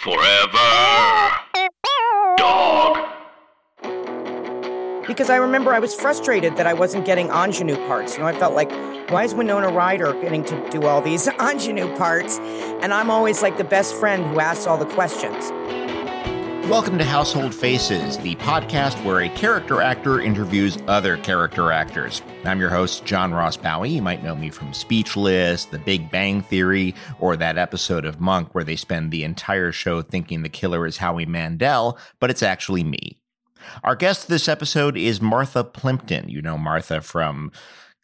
Forever. Dog. because I remember I was frustrated that I wasn't getting ingenue parts. You know, I felt like, why is Winona Ryder getting to do all these ingenue parts? And I'm always like the best friend who asks all the questions. Welcome to Household Faces, the podcast where a character actor interviews other character actors. I'm your host, John Ross Bowie. You might know me from Speechless, The Big Bang Theory, or that episode of Monk where they spend the entire show thinking the killer is Howie Mandel, but it's actually me. Our guest this episode is Martha Plimpton. You know Martha from,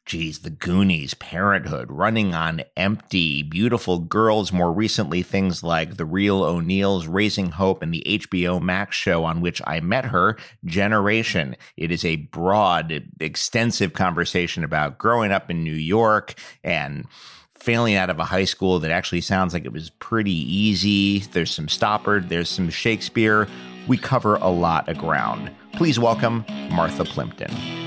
geez, The Goonies, Parenthood, Running on Empty, Beautiful Girls, more recently things like The Real O'Neills, Raising Hope, and the HBO Max show on which I met her, Generation. It is a broad, extensive conversation about growing up in New York and failing out of a high school that actually sounds like it was pretty easy. There's some Stoppard, there's some Shakespeare. We cover a lot of ground. Please welcome Martha Plimpton.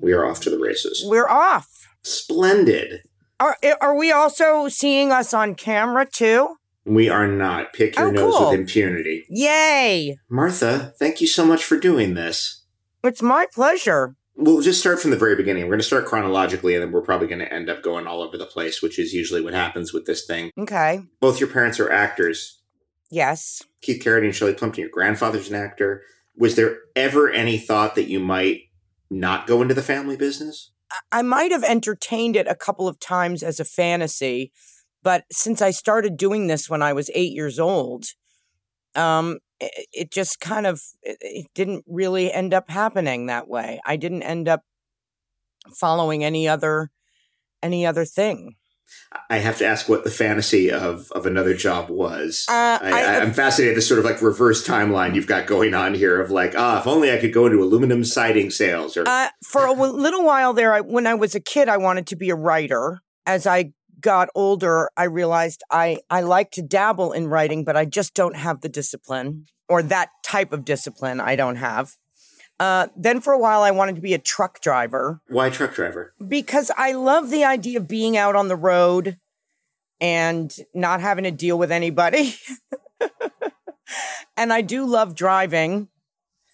We are off to the races. We're off. Splendid. Are, are we also seeing us on camera too? We are not. Pick your Oh, nose cool. with impunity. Yay! Martha, thank you so much for doing this. It's my pleasure. We'll just start from the very beginning. We're going to start chronologically, and then we're probably going to end up going all over the place, which is usually what happens with this thing. Okay. Both your parents are actors. Yes. Keith Carradine and Shirley Plimpton, your grandfather's an actor. Was there ever any thought that you might not go into the family business? I might have entertained it a couple of times as a fantasy, but since I started doing this when I was eight years old, um, it, just kind of it didn't really end up happening that way. I didn't end up following any other any other thing. I have to ask what the fantasy of, of another job was. Uh, I, I'm fascinated this sort of like reverse timeline you've got going on here of like, ah, if only I could go into aluminum siding sales or Uh, for a little while there, I, when I was a kid, I wanted to be a writer. As I got older, I realized I, I like to dabble in writing, but I just don't have the discipline or that type of discipline I don't have. Uh, then for a while, I wanted to be a truck driver why truck driver? because I love the idea of being out on the road and not having to deal with anybody. and I do love driving.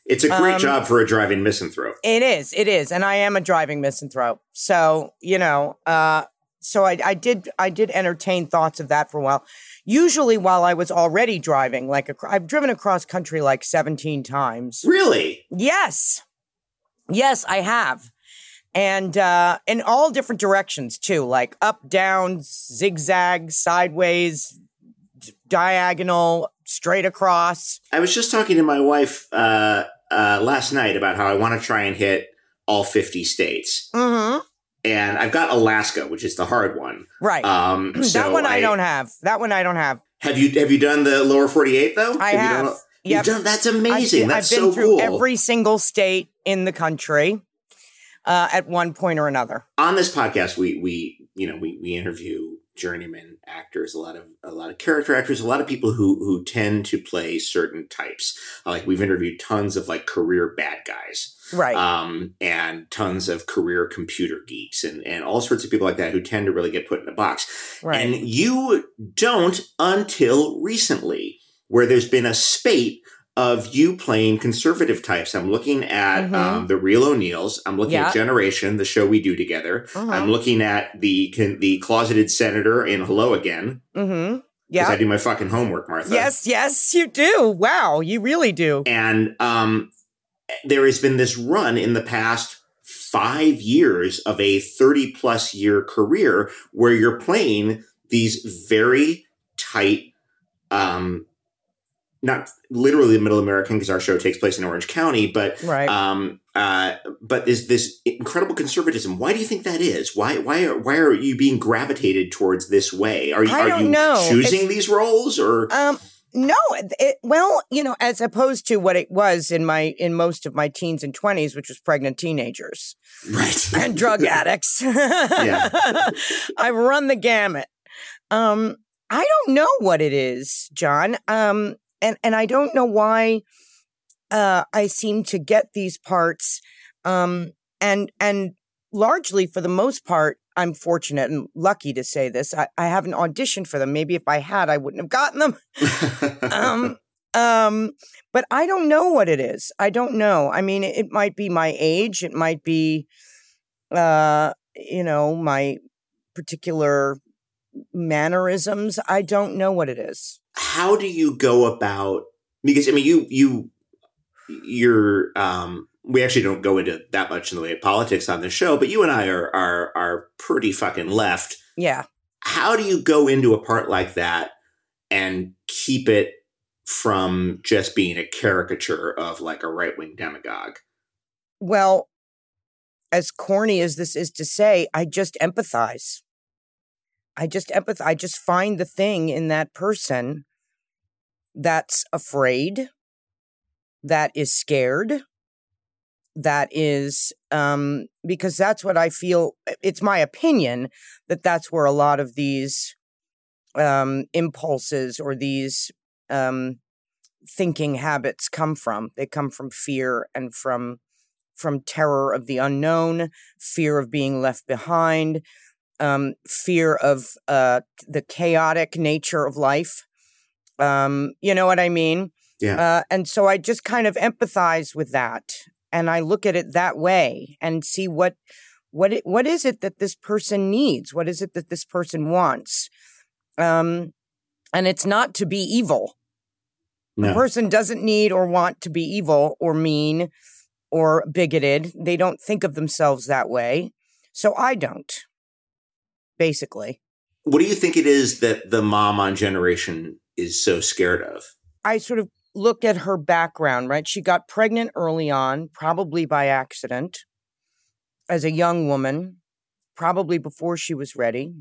It's a great Um, job for a driving misanthrope. It is, it is, and I am a driving misanthrope. So you know, uh, so I, I did, I did entertain thoughts of that for a while. Usually, while I was already driving, like ac- I've driven across country like seventeen times. Really? Yes, yes, I have, and uh, in all different directions too, like up, down, zigzag, sideways, d- diagonal, straight across. I was just talking to my wife uh, uh, last night about how I want to try and hit all 50 states. Mm-hmm. And I've got Alaska, which is the hard one. Right. Um, so that one I, don't have. That one I don't have. Have you have you done the lower 48 though? I you have. done- Yep. You've done that's I've amazing. been- that's I've been so through cool. every single state in the country uh, at one point or another. on this podcast we we you know we we interview journeyman actors a lot of a lot of character actors a lot of people who who tend to play certain types like we've interviewed tons of like career bad guys Right. um and tons of career computer geeks and and all sorts of people like that who tend to really get put in a box right. and you don't until recently where there's been a spate of you playing conservative types. I'm looking at Mhm. um, the Real O'Neills. I'm looking Yeah. at Generation, the show we do together. Uh-huh. I'm looking at the con- the closeted senator in Hello Again mm-hmm. because I do my fucking homework, Martha. Yes, yes, you do. Wow, you really do. And um, there has been this run in the past five years of a 30 plus year career where you're playing these very tight, um, not literally middle American because our show takes place in Orange County, but Right. um, uh, but is this incredible conservatism? Why do you think that is? Why why are why are you being gravitated towards this way? Are you I are you know. choosing It's- these roles or um, no, it, well, you know, as opposed to what it was in my in most of my teens and twenties, which was pregnant teenagers right and drug addicts. I've run the gamut. Um, I don't know what it is, John. Um, and and I don't know why uh, I seem to get these parts. Um, and and largely for the most part, I'm fortunate and lucky to say this. I, I haven't auditioned for them. Maybe if I had, I wouldn't have gotten them. um, um, but I don't know what it is. I don't know. I mean, it, it might be my age. It might be, uh, you know, my particular mannerisms. I don't know what it is. How do you go about? Because I mean, you you you're um we actually don't go into that much in the way of politics on the show, but you and I are are are pretty fucking left. Yeah. How do you go into a part like that and keep it from just being a caricature of like a right wing demagogue? Well, as corny as this is to say, I just empathize. I just empathize. I just find the thing in that person that's afraid, that is scared, that is um, because that's what I feel. It's my opinion that that's where a lot of these um, impulses or these um, thinking habits come from. They come from fear and from from terror of the unknown, fear of being left behind, um, fear of uh, the chaotic nature of life. Um, you know what I mean? Yeah. Uh, and so I just kind of empathize with that, and I look at it that way and see what what it, what is it that this person needs? What is it that this person wants? Um, and it's not to be evil. No. A person doesn't need or want to be evil or mean or bigoted. They don't think of themselves that way. So I don't, basically. What do you think it is that the mom on Generation is so scared of? I sort of look at her background, right? She got pregnant early on, probably by accident, as a young woman, probably before she was ready.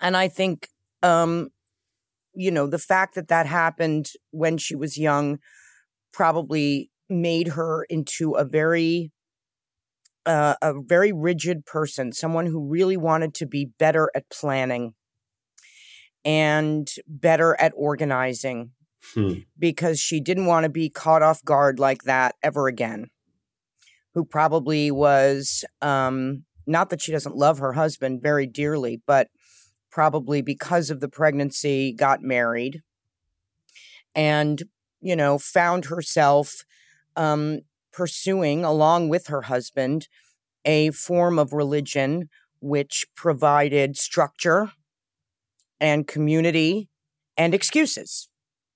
And I think, um, you know, the fact that that happened when she was young probably made her into a very uh, a very rigid person, someone who really wanted to be better at planning and better at organizing Hmm. because she didn't want to be caught off guard like that ever again. Who probably was um, not that she doesn't love her husband very dearly, but probably because of the pregnancy got married and you know found herself um, pursuing along with her husband a form of religion which provided structure and community and excuses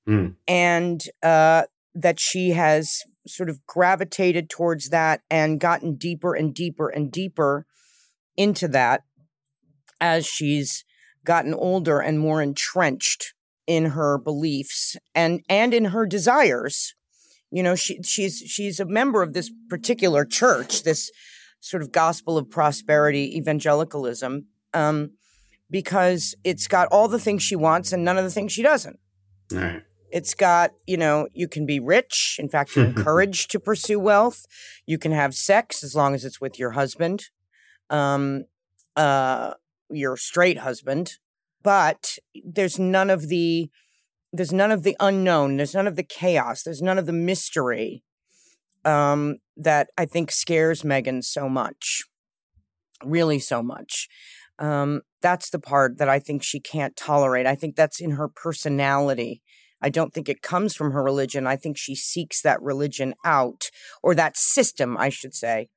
Hmm. and uh, that she has sort of gravitated towards that and gotten deeper and deeper and deeper into that as she's gotten older and more entrenched in her beliefs and and in her desires you know she she's she's a member of this particular church this sort of gospel of prosperity evangelicalism um because it's got all the things she wants and none of the things she doesn't All right. It's got, you know, you can be rich. In fact, you're encouraged to pursue wealth. You can have sex as long as it's with your husband, um, uh, your straight husband. But there's none of the there's none of the unknown. There's none of the chaos. There's none of the mystery um, that I think scares Megan so much, really so much. Um, that's the part that I think she can't tolerate. I think that's in her personality. I don't think it comes from her religion. I think she seeks that religion out, or that system, I should say,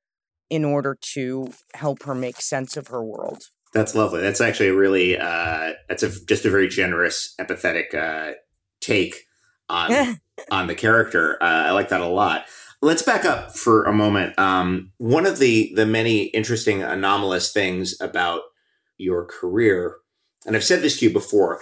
in order to help her make sense of her world. That's lovely. That's actually a really uh, that's a just a very generous, empathetic uh, take on on the character. Uh, I like that a lot. Let's back up for a moment. Um, one of the the many interesting anomalous things about your career, and I've said this to you before.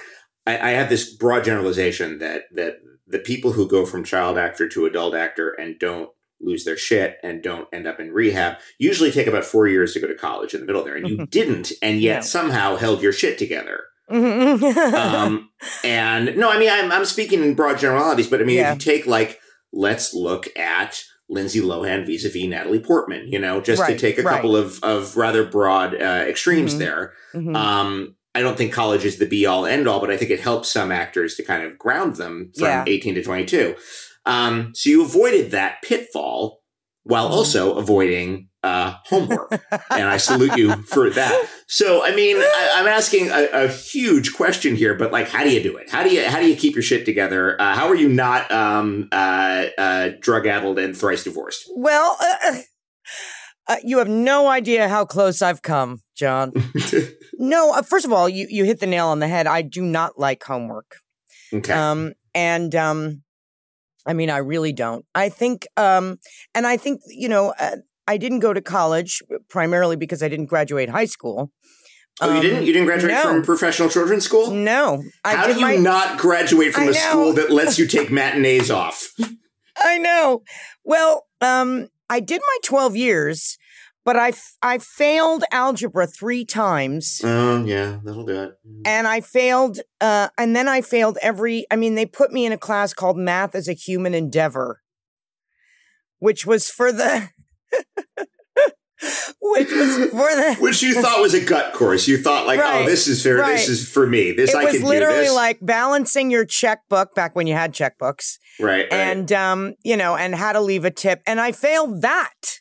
I, I have this broad generalization that that the people who go from child actor to adult actor and don't lose their shit and don't end up in rehab usually take about four years to go to college in the middle there and you didn't and yet somehow held your shit together um, um, and no i mean I'm, I'm speaking in broad generalities but i mean Yeah. if you take like let's look at lindsay lohan vis-a-vis natalie portman you know just to take a right. couple of, of rather broad uh, extremes Mhm. there Mhm. um, I don't think college is the be all end all, but I think it helps some actors to kind of ground them from Yeah. 18 to 22. Um, so you avoided that pitfall while Mhm. also avoiding uh, homework, and I salute you for that. So, I mean, I, am asking a, a, huge question here, but like, how do you do it? How do you how do you keep your shit together? Uh, how are you not um, uh, uh drug addled and thrice divorced? Well. Uh, uh, you have no idea how close I've come, John. no, first of all, you, you hit the nail on the head. I do not like homework. Okay. Um, and um, I mean, I really don't. I think, um, and I think, you know, uh, I didn't go to college primarily because I didn't graduate high school. Oh, you didn't? You didn't graduate Um, no. from professional children's school? No, I How did do you my, not graduate from I a know. school that lets you take matinees off? I know. Well, um, I did my twelve years, but I f- I failed algebra three times. Oh, yeah, that'll do it. and I failed, uh, and then I failed every. I mean, they put me in a class called Math as a Human Endeavor, which was for the, which was for the. Which you thought was a gut course. You thought like, oh, this is fair. right. This is for me. This It I was can do literally like balancing your checkbook back when you had checkbooks, right, right. and um, you know, and how to leave a tip, and I failed that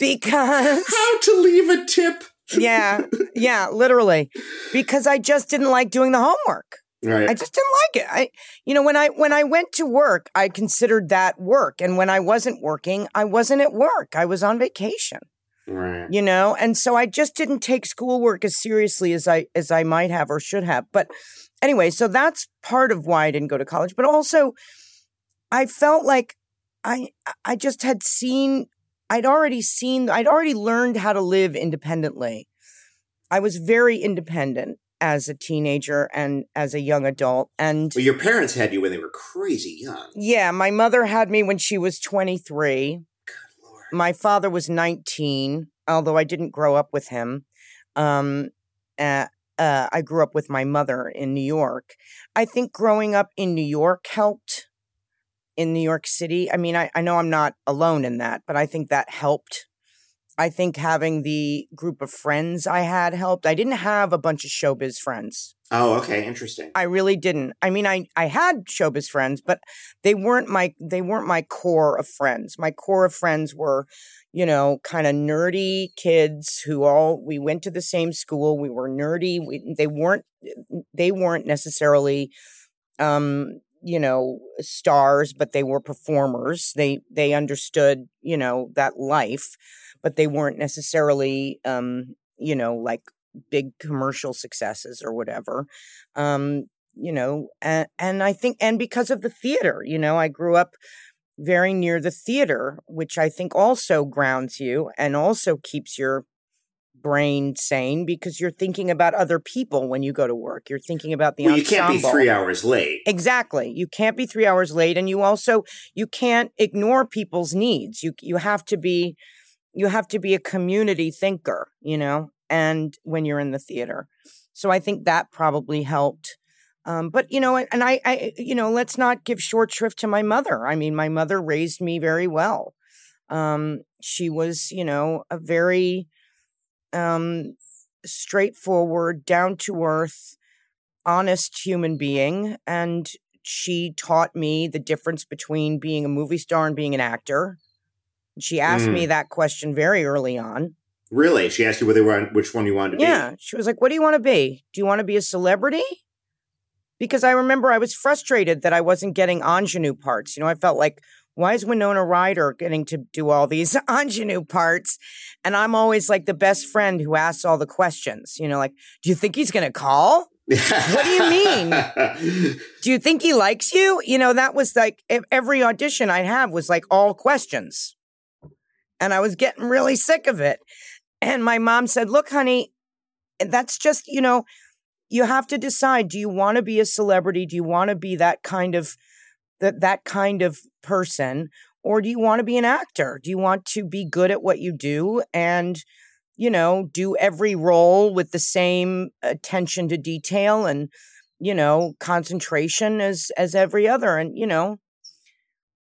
because how to leave a tip. yeah, yeah, literally, because I just didn't like doing the homework. Right. I just didn't like it. I, you know, when I when I went to work, I considered that work, and when I wasn't working, I wasn't at work. I was on vacation. right. You know, and so I just didn't take schoolwork as seriously as I as I might have or should have. But anyway, so that's part of why I didn't go to college. But also, I felt like I I just had seen. I'd already seen. I'd already learned how to live independently. I was very independent as a teenager and as a young adult, and Well, your parents had you when they were crazy young. yeah, my mother had me when she was 23. Good Lord. My father was 19, although I didn't grow up with him. Um, uh, uh, I grew up with my mother in New York. I think growing up in New York helped in New York City. I mean, I, I know I'm not alone in that, but I think that helped. I think having the group of friends I had helped. I didn't have a bunch of showbiz friends. Oh, okay, interesting. I really didn't. I mean, I I had showbiz friends, but they weren't my they weren't my core of friends. My core of friends were, you know, kind of nerdy kids who all we went to the same school. We were nerdy. We, they weren't they weren't necessarily, um, you know, stars, but they were performers. They they understood, you know, that life, but they weren't necessarily, um, you know, like big commercial successes or whatever um you know and, and i think and because of the theater you know i grew up very near the theater which i think also grounds you and also keeps your brain sane because you're thinking about other people when you go to work you're thinking about the well, you can't be three hours late. Exactly. You can't be 3 hours late and you also you can't ignore people's needs. You you have to be you have to be a community thinker, you know, and when you're in the theater. So I think that probably helped. Um, but you know, and I, I, you know, let's not give short shrift to my mother. I mean, my mother raised me very well. Um, she was, you know, a very um, straightforward, down to earth, honest human being, and she taught me the difference between being a movie star and being an actor. She asked me that question very early on. Really? She asked you whether one, which one you wanted to be. Yeah. She was like, What do you want to be? Do you want to be a celebrity? Because I remember I was frustrated that I wasn't getting ingenue parts. You know, I felt like, why is Winona Ryder getting to do all these ingenue parts? And I'm always like the best friend who asks all the questions. You know, like, do you think he's going to call? what do you mean? Do you think he likes you? You know, that was like every audition I'd have was like all questions. And I was getting really sick of it. And my mom said, Look, honey, that's just, you know, you have to decide do you want to be a celebrity? Do you want to be that kind of that that kind of person? Or do you want to be an actor? Do you want to be good at what you do and you know, do every role with the same attention to detail and you know concentration as as every other and you know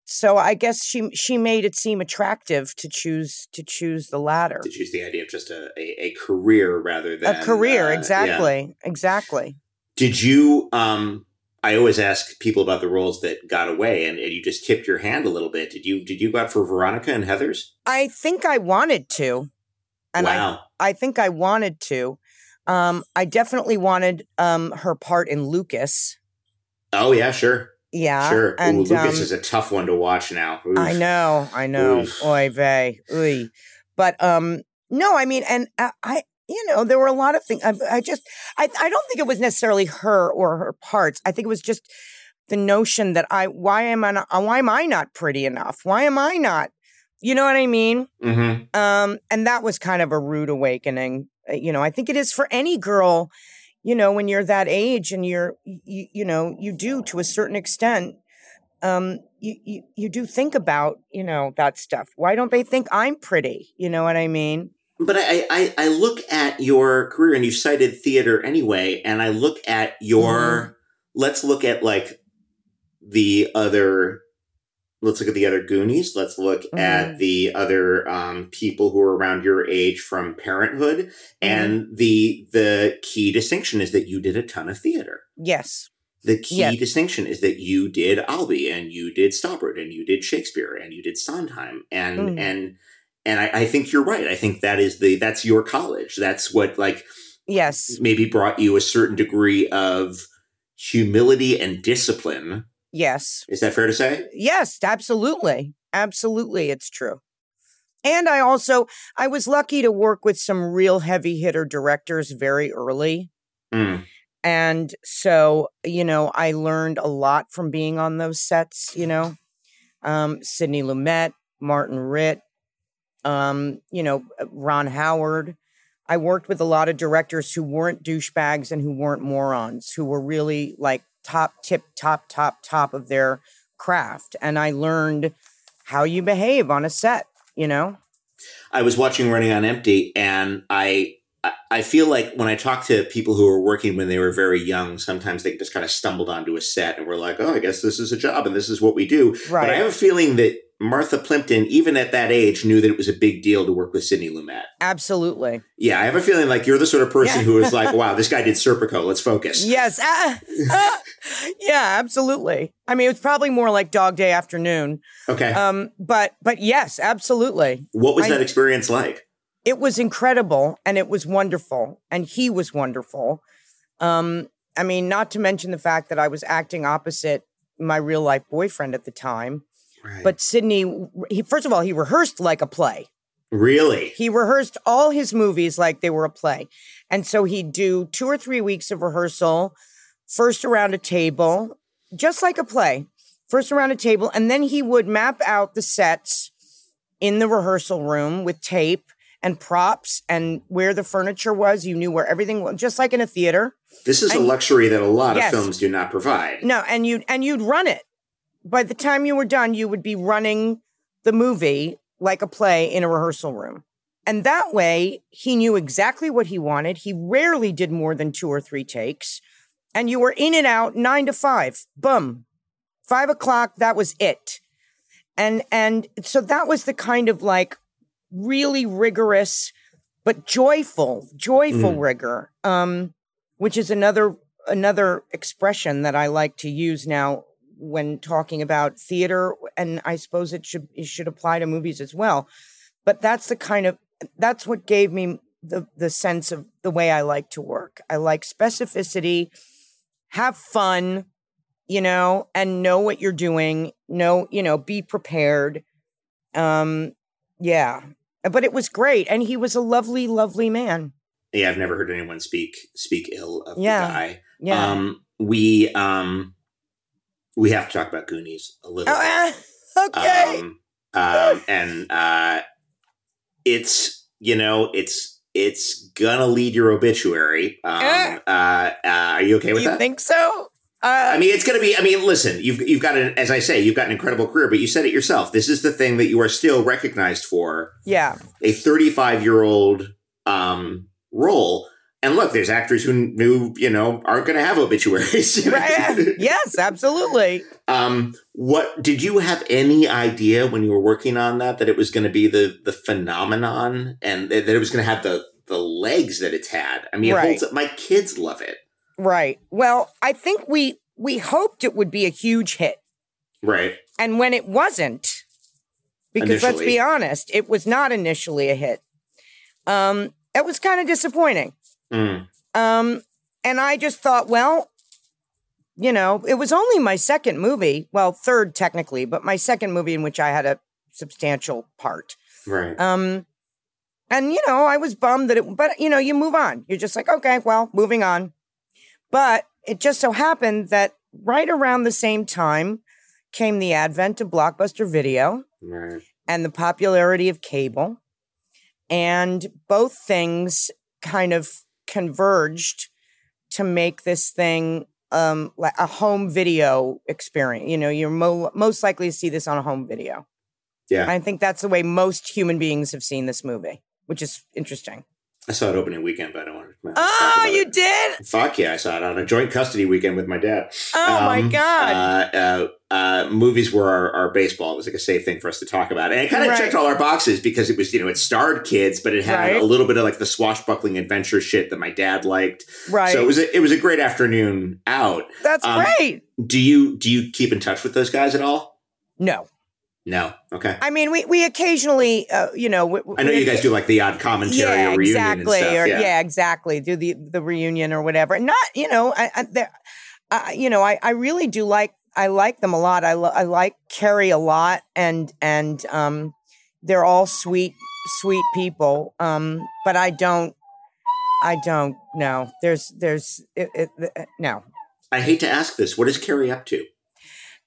so i guess she she made it seem attractive to choose to choose the latter to choose the idea of just a, a, a career rather than a career uh, yeah. exactly exactly Did you um I always ask people about the roles that got away, and, and you just tipped your hand a little bit. Did you did you go out for Veronica and Heather's? I think I wanted to, and wow. I I think I wanted to. Um, I definitely wanted um her part in Lucas. oh yeah, sure, Yeah, sure. and Ooh, Lucas um, is a tough one to watch now. Oof. I know, I know. Oof. Oy vey, oy. But um, no, I mean, and I, I, you know, there were a lot of things. I, I just, I, I don't think it was necessarily her or her parts. I think it was just the notion that I, why am I not, why am I not pretty enough? Why am I not? You know what I mean? Mhm. Um, and that was kind of a rude awakening. Uh, You know, I think it is for any girl. You know, when you're that age and you're, you, you know, you do to a certain extent um, you, you you do think about you know that stuff. Why don't they think I'm pretty? You know what I mean? But I, I I look at your career, and you cited theater anyway, and I look at your. Mm-hmm. Let's look at like the other. Let's look at the other Goonies. Let's look Mm-hmm. at the other um, people who are around your age from Parenthood, Mm-hmm. and the the key distinction is that you did a ton of theater. Yes, The key distinction is that you did Albee and you did Stoppard and you did Shakespeare and you did Sondheim and Mhm. and and I, I think you're right. I think that is the that's your college. That's what like yes, maybe brought you a certain degree of humility and discipline. yes, Is that fair to say? yes. Absolutely, absolutely. It's true. And I also I was lucky to work with some real heavy hitter directors very early. Mm. And so, you know, I learned a lot from being on those sets, you know. Um, Sidney Lumet, Martin Ritt, um, you know, Ron Howard. I worked with a lot of directors who weren't douchebags and who weren't morons, who were really like top tip, top, top, top of their craft. And I learned how you behave on a set, you know? I was watching Running on Empty, and I I- I feel like when I talk to people who were working when they were very young, sometimes they just kind of stumbled onto a set and were like, "Oh, I guess this is a job and this is what we do." But I have a feeling that Martha Plimpton, even at that age, knew that it was a big deal to work with Sidney Lumet. Absolutely. Yeah, I have a feeling like you're the sort of person Yeah. who is like, "Wow, this guy did Serpico. Let's focus." Yes. Ah, ah. yeah, absolutely. I mean, it's probably more like Dog Day Afternoon. Okay. Um, but but yes, absolutely. what was I- that experience like? It was incredible and it was wonderful. And he was wonderful. Um, I mean, not to mention the fact that I was acting opposite my real life boyfriend at the time. Right. But Sidney, he first of all, he rehearsed like a play. really, He rehearsed all his movies like they were a play. And so he'd do two or three weeks of rehearsal, first around a table, just like a play, first around a table. And then he would map out the sets in the rehearsal room with tape and props and where the furniture was. You knew where everything was, just like in a theater. this is a luxury that a lot Yes. of films do not provide. No, and you and you'd run it. By the time you were done, you would be running the movie like a play in a rehearsal room. And that way, he knew exactly what he wanted. He rarely did more than two or three takes. And you were in and out nine to five. Boom. Five o'clock, that was it. And and so that was the kind of like really rigorous but joyful, joyful Mm. rigor. Um, which is another another expression that I like to use now when talking about theater, and I suppose it should it should apply to movies as well. But that's the kind of that's what gave me the the sense of the way I like to work. I like specificity, have fun, you know, and know what you're doing. Know, you know, be prepared. Um, yeah. But it was great, and he was a lovely, lovely man. Yeah, I've never heard anyone speak speak ill of Yeah. the guy. Yeah. Um, we um, we have to talk about Goonies a little. oh, okay. Um, um, and uh, it's you know it's it's gonna lead your obituary. Um, Eh. uh, uh, are you okay with you that? think so? Uh, I mean, it's going to be. I mean, listen, you've you've got an, as I say, you've got an incredible career, but you said it yourself. This is the thing that you are still recognized for yeah, a 35 year old um, role. And look, there's actors who knew, you know, aren't going to have obituaries. right. yes, absolutely. Um, what did you have any idea when you were working on that that it was going to be the the phenomenon and that it was going to have the the legs that it's had? I mean, it holds up. My kids love it. Right. Well, I think we we hoped it would be a huge hit. Right. And when it wasn't, because let's be honest, it was not initially a hit. Um, it was kind of disappointing. Mm. Um, and I just thought, well, you know, it was only my second movie, well, third technically, but my second movie in which I had a substantial part. Right. Um, and you know, I was bummed that it, but you know, you move on. You're just like, okay, well, moving on. But it just so happened that right around the same time came the advent of Blockbuster Video right. and the popularity of cable. And both things kind of converged to make this thing um, like a home video experience. You know, you're mo- most likely to see this on a home video. Yeah. I think that's the way most human beings have seen this movie, which is interesting. I saw it opening weekend, but I don't Oh, you did? Fuck yeah, I saw it on a joint custody weekend with my dad. Oh my Um, God. Uh, uh, uh, movies were our, our baseball. It was like a safe thing for us to talk about, and it kind of Right. checked all our boxes because it was you know it starred kids, but it had Right. a little bit of like the swashbuckling adventure shit that my dad liked. Right. So it was a, it was a great afternoon out. That's um, great. Do you do you keep in touch with those guys at all? No. No. Okay. I mean, we, we occasionally, uh, you know, we, I know we- you guys do like the odd commentary yeah, or reunion exactly, or yeah. yeah. exactly. Do the the reunion or whatever. Not, you know, I, I there, uh, you know, I, I really do like I like them a lot. I lo- I like Kerri a lot, and and um, they're all sweet sweet people. Um, but I don't, I don't know. There's there's it, it, it, no. I hate to ask this. What is Kerri up to?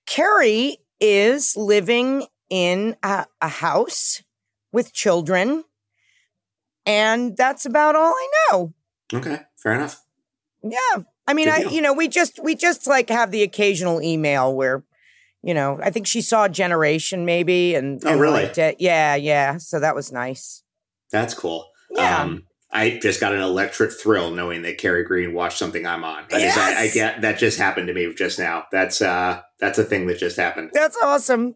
Kerri is living in a, a house with children, and that's about all I know. Okay, fair enough. Yeah. I mean, Good I deal. you know, we just we just like have the occasional email where, you know, I think she saw Generation maybe and, Oh, and really? liked it. Yeah, yeah. So that was nice. That's cool. Yeah. Um, I just got an electric thrill knowing that Kerri Green watched something I'm on. I, just, I, I get that just happened to me just now. That's uh, that's a thing that just happened. That's awesome.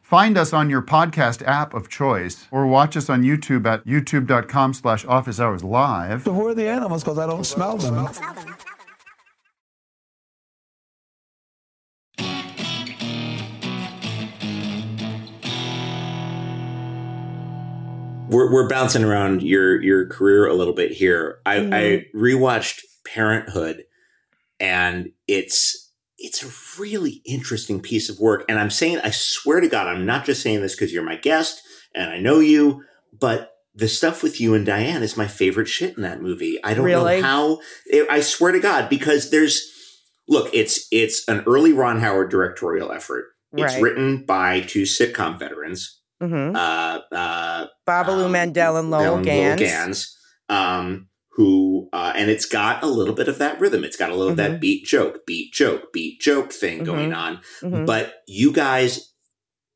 Find us on your podcast app of choice or watch us on YouTube at youtube.com slash office hours live. Who are the animals? Because I don't smell them. We're we're bouncing around your your career a little bit here. I, Mm-hmm. I rewatched Parenthood, and it's it's a really interesting piece of work. And I'm saying, I swear to God, I'm not just saying this because you're my guest and I know you, but the stuff with you and Diane is my favorite shit in that movie. I don't Really? know how. I swear to God, because there's look, it's it's an early Ron Howard directorial effort. It's Right. written by two sitcom veterans, hmm uh, uh, Babaloo um, Mandel and Lowell Ganz. Ganz, um, who uh, and it's got a little bit of that rhythm. It's got a little of Mm-hmm. that beat joke, beat joke, beat joke thing going on. Mhm. But you guys,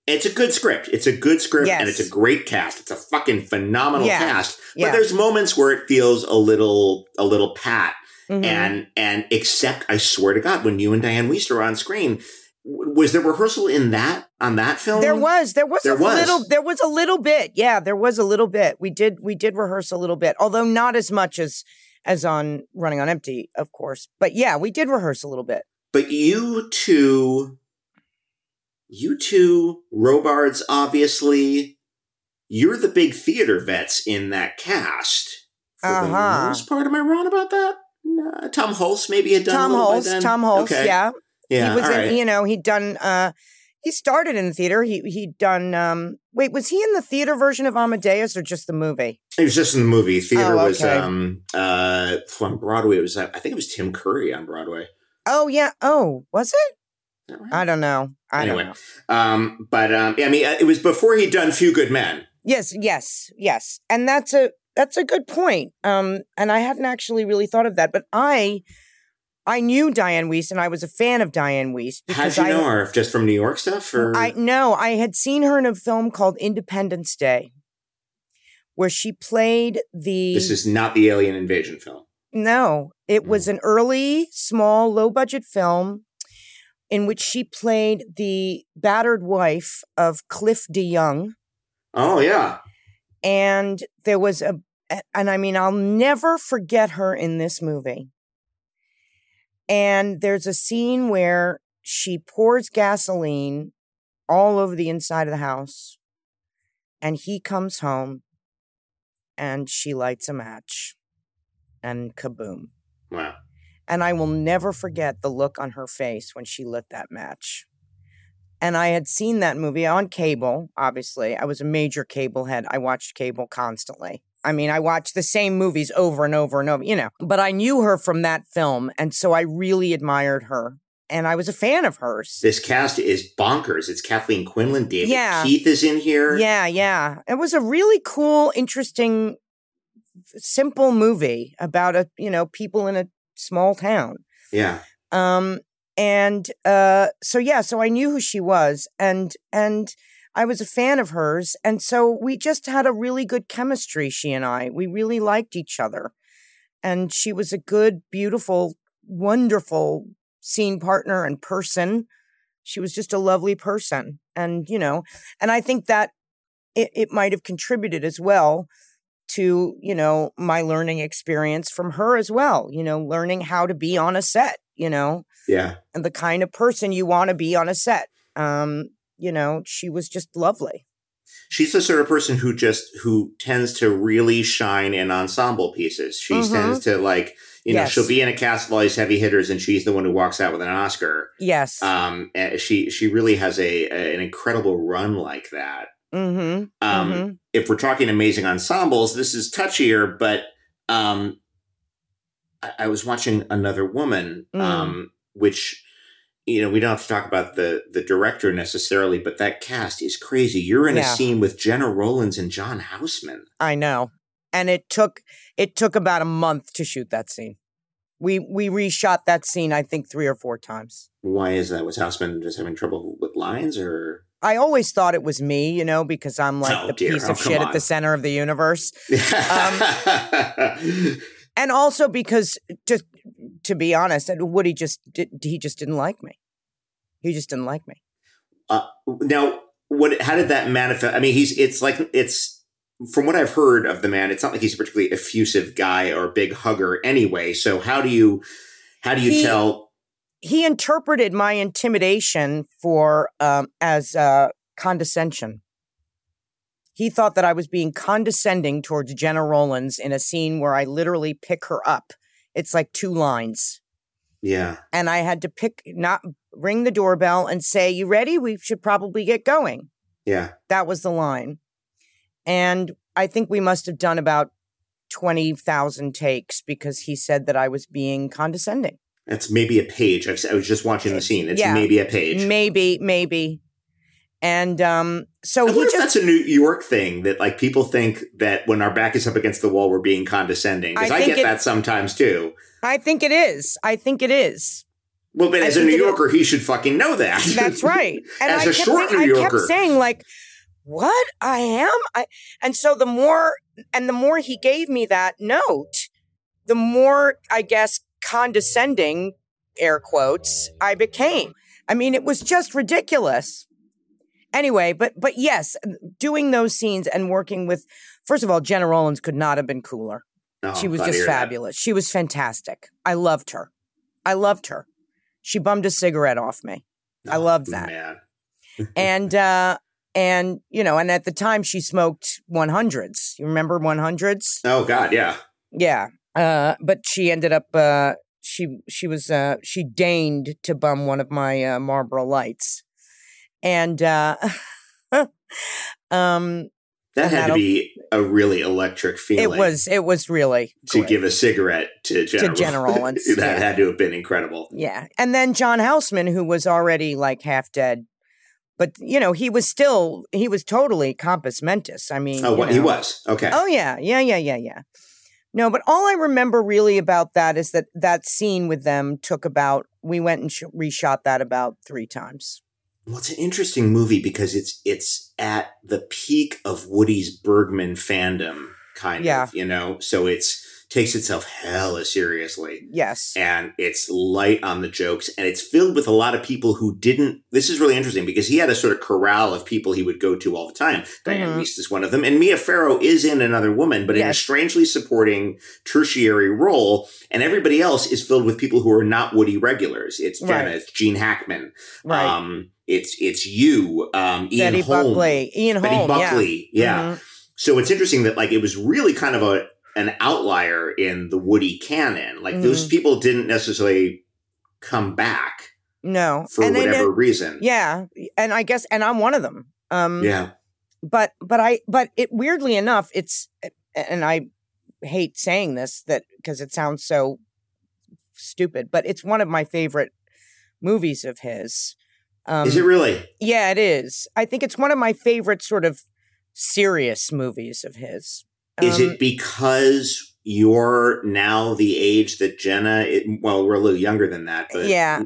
it's a good script. It's a good script, and it's a great cast. It's a fucking phenomenal Yeah. cast. But Yeah. there's moments where it feels a little, a little pat. Mhm. And and except, I swear to God, when you and Diane Wiest are on screen, was there rehearsal in that on that film? There was, there was There a was. little, there was a little bit. Yeah, there was a little bit. We did, we did rehearse a little bit, although not as much as, as on Running on Empty, of course. But yeah, we did rehearse a little bit. But you two, you two, Robards, obviously, you're the big theater vets in that cast. For Uh-huh. the most part, am I wrong about that? No, Tom Hulce maybe had done Tom a Hulce, then? Tom Hulce, Okay. yeah. Yeah, he was in, right. you know, he'd done, uh, he started in the theater. He, he'd done, um, wait, was he in the theater version of Amadeus or just the movie? It was just in the movie. Theater Oh, was okay. um uh on Broadway. It was I think it was Tim Curry on Broadway. Oh, yeah. Oh, was it? right? I don't know. I Anyway. don't know. Um, but um, I mean, uh, it was before he'd done Few Good Men. Yes, yes, yes. And that's a that's a good point. Um and I hadn't actually really thought of that, but I I knew Diane Wiest and I was a fan of Diane Wiest How'd you I know her? Just from New York stuff? Or? I no, I had seen her in a film called Independence Day, where she played the. this is not the alien invasion film. no, it was mm. an early, small, low budget film in which she played the battered wife of Cliff DeYoung, Oh, yeah. and there was a, and I mean, I'll never forget her in this movie. And there's a scene where she pours gasoline all over the inside of the house. And he comes home and she lights a match and kaboom. Wow. And I will never forget the look on her face when she lit that match. And I had seen that movie on cable, obviously. I was a major cable head. I watched cable constantly. I mean, I watched the same movies over and over and over, you know, but I knew her from that film. And so I really admired her. And I was a fan of hers. This cast is bonkers. It's Kathleen Quinlan. David Yeah. Keith is in here. Yeah, yeah. It was a really cool, interesting, simple movie about a, you know, people in a small town. Yeah. Um, and uh, so yeah, so I knew who she was, and and I was a fan of hers, and so we just had a really good chemistry. She and I, we really liked each other, and she was a good, beautiful, wonderful scene partner and person. She was just a lovely person, and you know, and I think that it, it might have contributed as well to you know my learning experience from her as well you know learning how to be on a set you know Yeah. and the kind of person you want to be on a set um you know she was just lovely She's the sort of person who just who tends to really shine in ensemble pieces. She Mhm. tends to like, you know, Yes. she'll be in a cast of all these heavy hitters, and she's the one who walks out with an Oscar. yes Um, she she really has a, a- an incredible run like that. mm-hmm Um, Mhm. if we're talking amazing ensembles, this is touchier, but um, I, I was watching Another Woman, Mm. um, which you know we don't have to talk about the the director necessarily, but that cast is crazy. You're in Yeah. a scene with Gena Rowlands and John Houseman. i know and it took it took about a month to shoot that scene we we reshot that scene i think three or four times Why is that? Was Houseman just having trouble with lines, or I always thought it was me, you know, because I'm like Oh, the dear. piece Oh, of come shit at the center of the universe. Um, and also because just to be honest woody just did, he just didn't like me he just didn't like me Uh, now, what? How did that manifest? I mean, he's it's like it's from what I've heard of the man. It's not like he's a particularly effusive guy or a big hugger anyway. So how do you how do you He- tell? he interpreted my intimidation for um, as uh, condescension he thought that i was being condescending towards gena rowlands in a scene where i literally pick her up it's like two lines Yeah, and i had to pick not ring the doorbell and say you ready we should probably get going yeah. That was the line. And I think we must have done about 20,000 takes because he said that I was being condescending. That's maybe a page. I've, was just watching the scene. It's Yeah. maybe a page. Maybe, maybe. And um, so I he just, that's a New York thing that like people think that when our back is up against the wall, we're being condescending. Because I I, get it- that sometimes too. I think it is. I think it is. Well, but I as a New is. Yorker, he should fucking know that. That's right. And As I a kept short New I kept Yorker. saying like, what I am? I and so the more and the more he gave me that note, the more I guess condescending air quotes I became. I mean, it was just ridiculous. Anyway, but but yes, doing those scenes and working with first of all, Gena Rowlands could not have been cooler. Oh, she was just hear that. fabulous. She was fantastic. I loved her. I loved her. She bummed a cigarette off me. I Oh, loved that. Man. and uh and you know and at the time she smoked 100s you remember 100s Oh God, yeah. yeah uh but she ended up uh she she was uh she deigned to bum one of my uh marlboro lights and uh um That had to be a really electric feeling. it was it was really to great. give a cigarette to Gena, Gena Rowlands, that yeah. had to have been incredible. Yeah. And then John Houseman, who was already like half dead, but you know, he was still, he was totally compos mentis. I mean, Oh, what he was okay. Oh, yeah. Yeah. Yeah. Yeah. Yeah. No, but all I remember really about that is that that scene with them took about. We went and sh- reshot that about three times. Well, it's an interesting movie because it's it's at the peak of Woody's Bergman fandom, kind Yeah. of, you know. So it's takes itself hella seriously. Yes. and it's light on the jokes and it's filled with a lot of people who didn't this is really interesting because he had a sort of corral of people he would go to all the time diane Mhm. Wiest is one of them and mia farrow is in another woman but in a strangely supporting tertiary role and everybody else is filled with people who are not woody regulars it's gena Right. it's gene hackman Right. um it's it's you um ian Betty holm Buckley. Ian betty Holm. buckley yeah, Mhm. so it's interesting that like it was really kind of a an outlier in the Woody canon. Like those Mm-hmm. people didn't necessarily come back No. for and whatever reason. yeah, and I guess, and I'm one of them. Um, Yeah. but but I but it weirdly enough, it's and I hate saying this that because it sounds so stupid, but it's one of my favorite movies of his. Um, Is it really? Yeah, it is. I think it's one of my favorite sort of serious movies of his. Is Um, it because you're now the age that Gena? It, well, we're a little younger than that, but Yeah.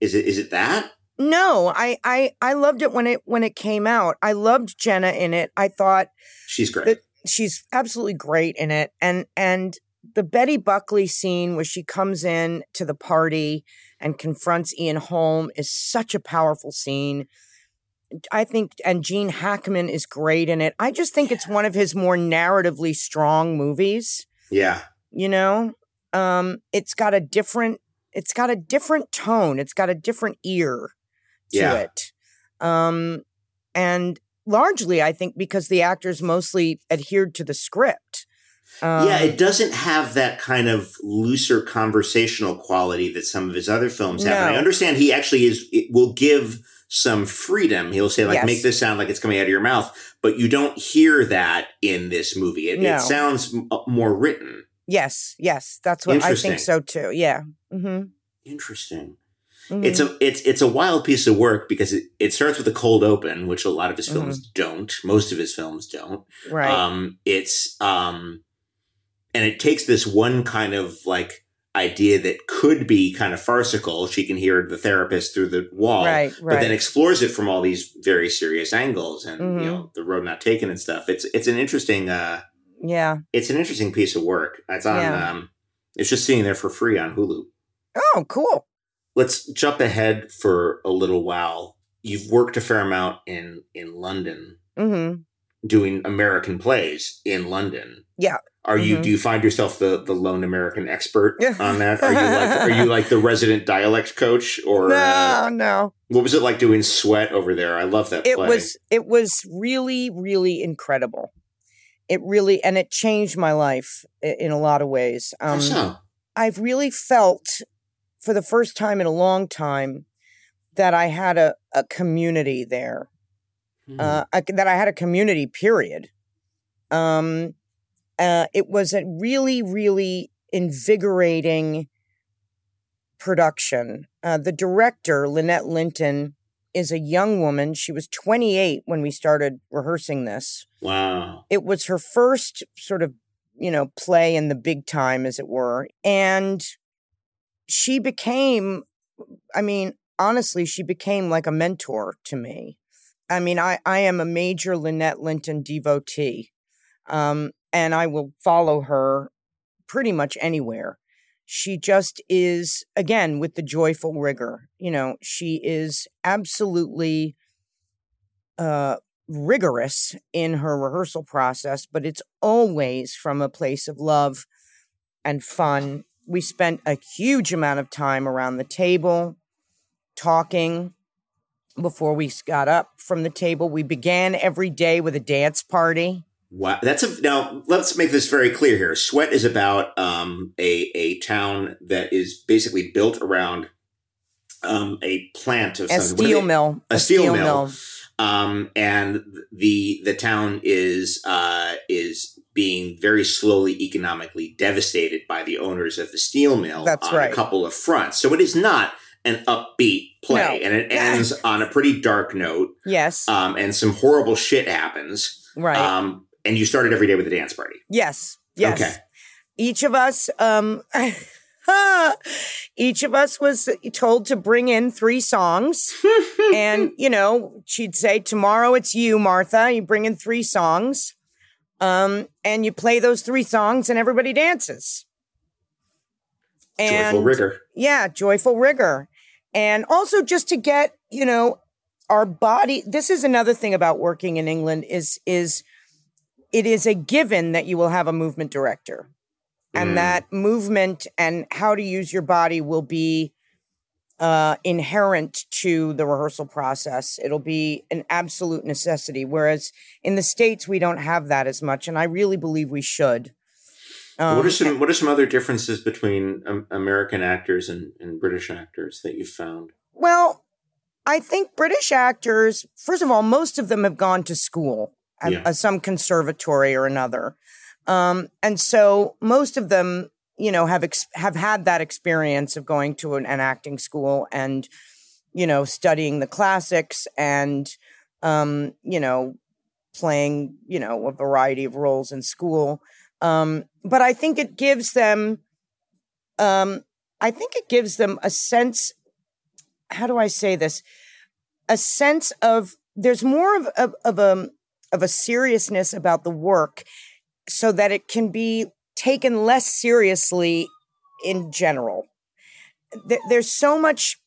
Is it? Is it that? No, I I I loved it when it when it came out. I loved Gena in it. I thought She's great. she's absolutely great in it and and the betty buckley scene where she comes in to the party and confronts ian holm is such a powerful scene i think and gene hackman is great in it. I just think it's one of his more narratively strong movies. Yeah. you know? Um it's got a different it's got a different tone. It's got a different ear to Yeah. it. Um and largely i think because the actors mostly adhered to the script. Um, yeah, it doesn't have that kind of looser conversational quality that some of his other films have. And I understand he actually is it will give some freedom. He'll say like Yes. make this sound like it's coming out of your mouth, but you don't hear that in this movie. It, No. it sounds m- uh, more written. yes yes that's what i think so too yeah mm-hmm. Interesting. Mhm. It's a it's it's a wild piece of work because it, it starts with a cold open, which a lot of his Mm-hmm. films don't. Most of his films don't. right Um, it's um, and it takes this one kind of like idea that could be kind of farcical. She can hear the therapist through the wall, right but then explores it from all these very serious angles, and Mhm. you know the road not taken and stuff. It's it's an interesting uh, yeah it's an interesting piece of work. It's on Yeah. um, it's just sitting there for free on Hulu. oh cool Let's jump ahead for a little while. You've worked a fair amount in in London mm-hmm. doing American plays in London. Yeah. Are you Mhm. do you find yourself the the lone American expert on that? Are you like are you like the resident dialect coach or no uh, no what was it like doing Sweat over there? I love that it play. was it was really really incredible it really and it changed my life in a lot of ways um so? i've really felt for the first time in a long time that i had a, a community there Hmm. uh, I, that I had a community. Period. Um, uh, it was a really, really invigorating production. Uh, the director, Lynette Linton, is a young woman. She was 28 when we started rehearsing this. wow. It was her first sort of, you know, play in the big time, as it were. And she became, I mean, honestly, she became like a mentor to me. I mean, I, I am a major Lynette Linton devotee, um, and I will follow her pretty much anywhere. She just is, again, with the joyful rigor. You know, she is absolutely uh, rigorous in her rehearsal process, but it's always from a place of love and fun. We spent a huge amount of time around the table talking before we got up from the table. We began every day with a dance party. Wow. That's a now let's make this very clear here. Sweat is about um a a town that is basically built around um a plant of A some- what do steel they- mill. a steel mill. um, and the the town is uh, is being very slowly economically devastated by the owners of the steel mill That's on right. a couple of fronts. So it is not an upbeat play, No. and it ends on a pretty dark note, Yes. um, and some horrible shit happens. right. Um, and you started every day with a dance party. yes. Yes. Okay. each of us, um, each of us was told to bring in three songs. and, you know, she'd say, Tomorrow it's you, Martha. You bring in three songs. Um, and you play those three songs and everybody dances. And, Joyful rigor. Yeah, joyful rigor. And also just to get, you know, our body this is another thing about working in England is is it is a given that you will have a movement director. And Mm. that movement and how to use your body will be uh, inherent to the rehearsal process. It'll be an absolute necessity. Whereas in the States, we don't have that as much. And I really believe we should. Um, what are some What are some other differences between um, American actors and, and British actors that you've found? Well, I think British actors, first of all, most of them have gone to school Yeah. uh, some conservatory or another. Um, and so most of them, you know, have ex- have had that experience of going to an, an acting school and, you know, studying the classics and, um, you know, playing, you know, a variety of roles in school. Um, but I think it gives them, um, I think it gives them a sense how do I say this? A sense of there's more of, of, of a of a seriousness about the work, so that it can be taken less seriously in general. There, there's so much.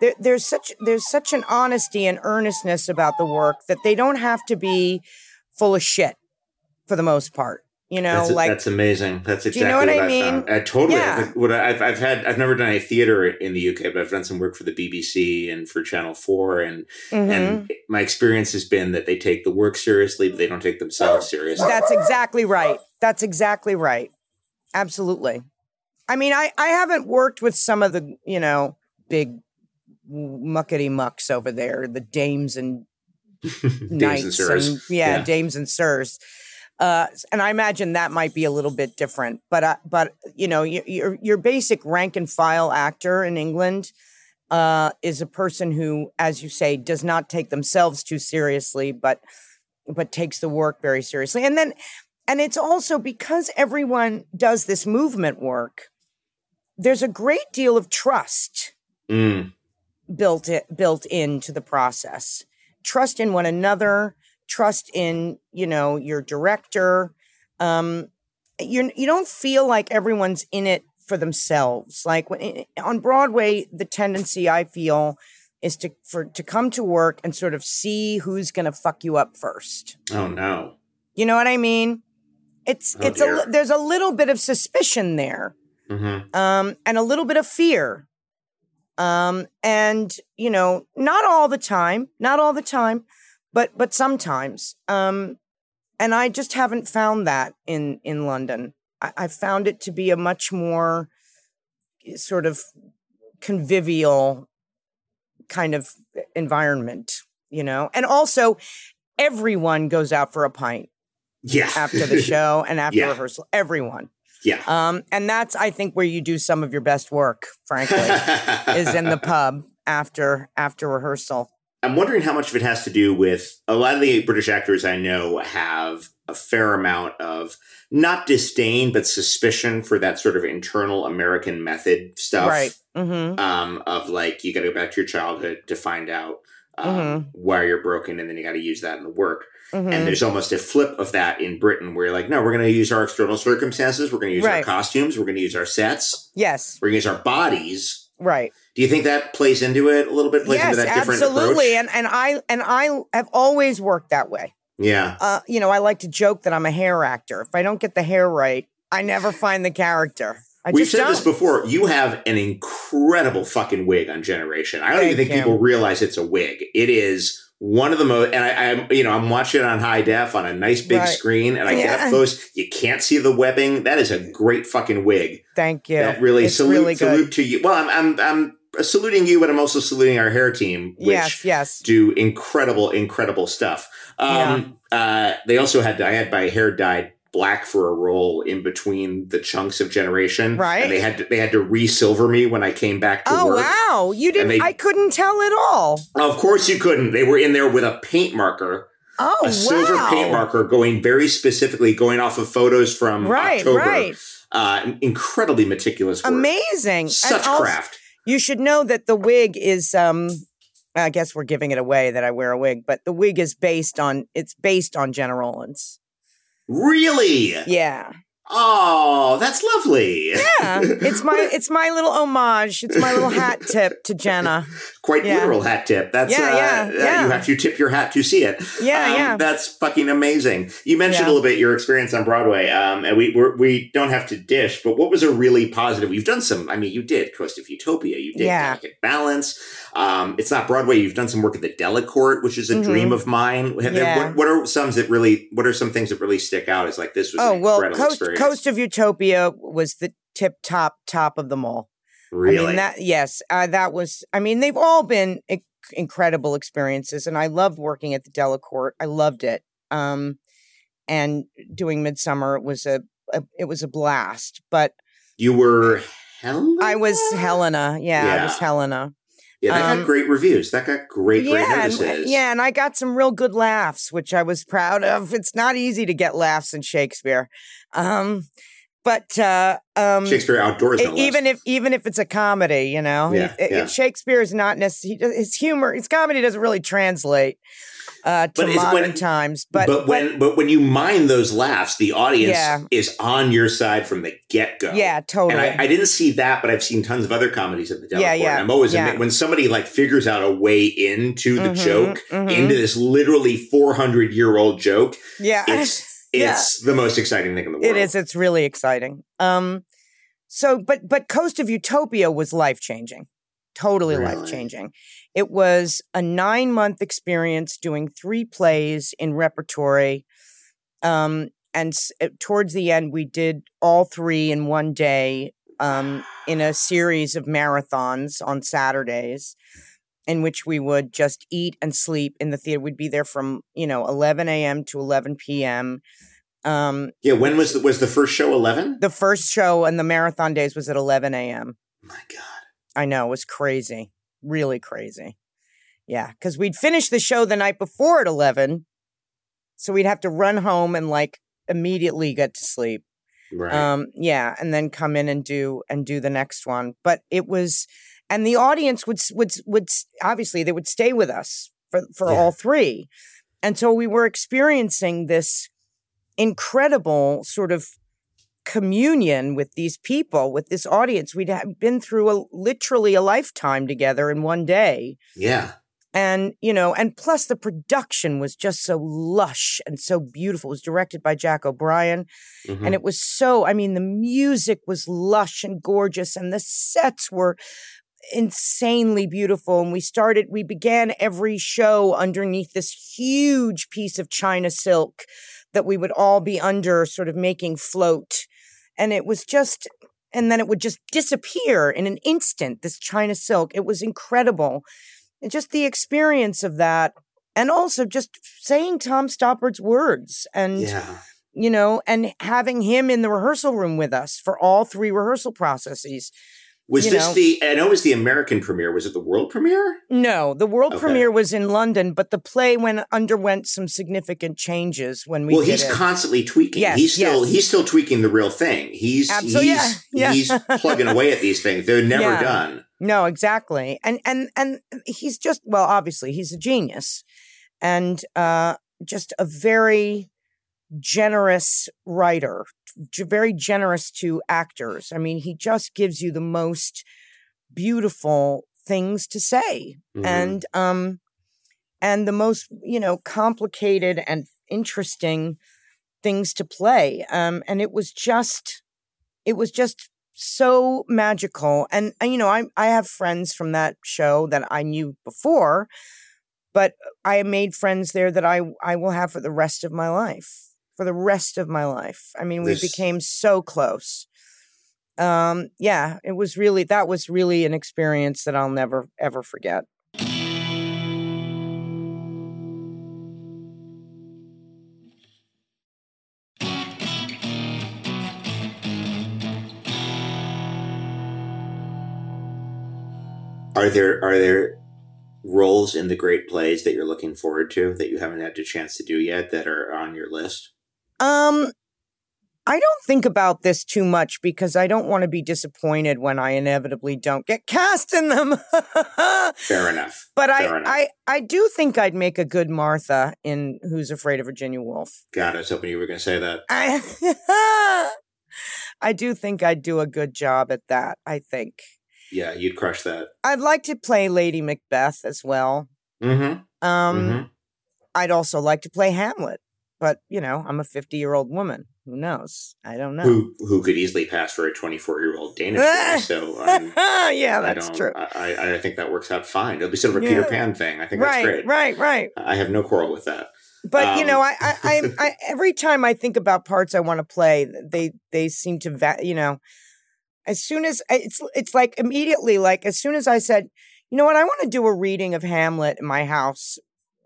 There, there's such there's such an honesty and earnestness about the work that they don't have to be full of shit for the most part. You know, that's, like that's amazing. That's you exactly know what I I mean? found. I totally. Yeah. What I've I've had I've never done any theater in the UK, but I've done some work for the BBC and for Channel Four, and mhm. and my experience has been that they take the work seriously, but they don't take themselves seriously. That's exactly right. That's exactly right. Absolutely. I mean, I, I haven't worked with some of the, you know, big muckety mucks over there, the dames and Dames knights and sirs. and yeah, Yeah. dames and sirs. Uh, and I imagine that might be a little bit different, but uh, but you know, your, your basic rank and file actor in England uh, is a person who, as you say, does not take themselves too seriously, but but takes the work very seriously. And then, and it's also because everyone does this movement work. There's a great deal of trust Mm. built it built into the process trust in one another trust in you know your director um you you don't feel like everyone's in it for themselves like when on broadway the tendency i feel is to for to come to work and sort of see who's going to fuck you up first Oh no. you know what i mean it's Oh, it's a dear. li- there's a little bit of suspicion there hmm um, and a little bit of fear. Um, and you know, not all the time, not all the time, but but sometimes. Um, and I just haven't found that in in London. I, I found it to be a much more eh, sort of convivial kind of environment, you know. And also, everyone goes out for a pint Yeah. after the show and after Yeah. rehearsal. Everyone. yeah. Um, and that's, I think, where you do some of your best work, frankly, is in the pub after after rehearsal. I'm wondering how much of it has to do with a lot of the British actors I know have a fair amount of not disdain but suspicion for that sort of internal American method stuff. Right. Mm-hmm. Um, of like you got to go back to your childhood to find out um, Mhm. why you're broken, and then you got to use that in the work. mm-hmm. And there's almost a flip of that in Britain, where you're like, no, we're going to use our external circumstances, we're going to use our costumes, we're going to use our sets, yes. we're going to use our bodies. Right. Do you think that plays into it a little bit? Plays yes. into that different Absolutely. approach? And and I and I have always worked that way. yeah. Uh, you know, I like to joke that I'm a hair actor. If I don't get the hair right, I never find the character. I We've said don't. this before. You have an incredible fucking wig on Generation. I don't Thank even think people realize it's a wig. It is one of the most, and I, I'm, you know, I'm watching it on high def on a nice big Right. screen, and I get up close. You can't see the webbing. That is a great fucking wig. Thank you. That really it's salute really salute to you. Well, I'm, I'm I'm saluting you, but I'm also saluting our hair team, which yes. Yes. do incredible, incredible stuff. Um, uh, they also had I had my hair dyed black for a role in between the chunks of Generation, Right. And they had to, they had to re-silver me when I came back to Oh work. Oh wow! You didn't. they- I couldn't tell at all. Of course, you couldn't. They were in there with a paint marker, Oh a silver paint marker, going very specifically, going off of photos from Right. October. Right. Uh, incredibly meticulous work. Amazing. Such And also- craft. You should know that the wig is um I guess we're giving it away that I wear a wig, but the wig is based on it's based on Gena Rowlands. Really? Yeah. Oh, that's lovely. Yeah. It's my it's my little homage. It's my little hat tip to Gena. Quite Yeah. literal hat tip. That's Yeah, uh, yeah, uh, yeah. You have to tip your hat to see it. Yeah, Um, yeah. That's fucking amazing. You mentioned Yeah. a little bit your experience on Broadway, um, and we we're, we don't have to dish, but what was a really positive? You've done some. I mean, you did Coast of Utopia. You did Yeah. Delicate Balance. Um, it's not Broadway. You've done some work at the Delacorte, which is a Mhm. dream of mine. Have- Yeah. What, what are some that really? What are some things that really stick out? As like this was Oh an well, incredible Coast experience. Coast of Utopia was the tip top top of them all. really. I mean that yes, uh, that was. I mean they've all been inc- incredible experiences, and I loved working at the Delacorte. I loved it. Um, and doing Midsummer was a, a it was a blast. But you were. Helena? I was Helena. Yeah, I was Helena. Yeah, that um, got great reviews. That got great, great yeah, and, yeah, and I got some real good laughs, which I was proud of. It's not easy to get laughs in Shakespeare, um, but uh, um, Shakespeare outdoors, even if even if it's a comedy, you know, Yeah, It- yeah. Shakespeare is not necessarily his humor. His comedy doesn't really translate uh, to But modern when- times. but, But, when but when you mine those laughs, the audience Yeah. is on your side from the get go. yeah, totally. And I, I didn't see that, but I've seen tons of other comedies at the Delacorte. Yeah, yeah, and I'm always yeah. when somebody like figures out a way into the Mhm, joke, mhm. into this literally 400 year old joke. yeah, It's Yeah. it's the most exciting thing in the world. it is. It's really exciting. Um, so, but but Coast of Utopia was life changing, totally Really? life changing. It was a nine month experience doing three plays in repertory. Um, and s- uh, towards the end, we did all three in one day um, in a series of marathons on Saturdays, in which we would just eat and sleep in the theater. We'd be there from you know 11 a.m. to 11 p.m. Um, Yeah, when was the, was the first show 11? the first show and the marathon days was at 11 a.m. My God. I know it was crazy, really crazy. Yeah, because we'd finish the show the night before at 11, so we'd have to run home and like immediately get to sleep. Right. Um, yeah, and then come in and do and do the next one. But it was, and the audience would would would obviously they would stay with us for for Yeah. all three, and so we were experiencing this incredible sort of communion with these people, with this audience. We'd have been through a literally a lifetime together in one day yeah. and you know and plus the production was just so lush and so beautiful it was directed by jack o'brien Mhm. and it was so i mean the music was lush and gorgeous and the sets were insanely beautiful and we started we began every show underneath this huge piece of china silk that we would all be under sort of making float. And it was just and then it would just disappear in an instant this china silk. It was incredible. And just the experience of that and also just saying tom stoppard's words and yeah. you know and having him in the rehearsal room with us for all three rehearsal processes Was you this know- the? I know it was the American premiere. Was it the world premiere? no the world Okay. premiere was in london but the play went underwent some significant changes when we well, he's it constantly tweaking. Yes, he's still yes. he's still tweaking the real thing. He's Absolutely, he's yeah, yeah. he's plugging away at these things. They're never Yeah. done. No, exactly. And and and he's just well, obviously he's a genius and uh just a very generous writer, very generous to actors. I mean, he just gives you the most beautiful things to say Mhm. and um and the most, you know, complicated and interesting things to play. Um and it was just it was just so magical and, and you know I I have friends from that show that I knew before but I made friends there that I I will have for the rest of my life for the rest of my life. I mean we became so close. Um yeah it was really that was really an experience that I'll never ever forget. Are there are there roles in the great plays that you're looking forward to that you haven't had a chance to do yet that are on your list? Um, I don't think about this too much because I don't want to be disappointed when I inevitably don't get cast in them. Fair enough. But Fair I, enough. I, I do think I'd make a good Martha in Who's Afraid of Virginia Woolf. God, I was hoping you were going to say that. I, I do think I'd do a good job at that. I think Yeah, you'd crush that. I'd like to play Lady Macbeth as well. Mm-hmm. Um, Mhm. I'd also like to play Hamlet, but you know, I'm a 50 year old woman. Who knows? I don't know. Who who could easily pass for a 24 year old Danish boy? So um, yeah, that's don't- true. I, I I think that works out fine. It'll be sort of a Peter Pan thing. I think that's great. right, right. I have no quarrel with that. But you know, Um, I, I, I, I, every time I think about parts I want to play, they, they seem to, va- you know, as soon as it's, it's like immediately, like as soon as I said, you know what, I want to do a reading of Hamlet in my house,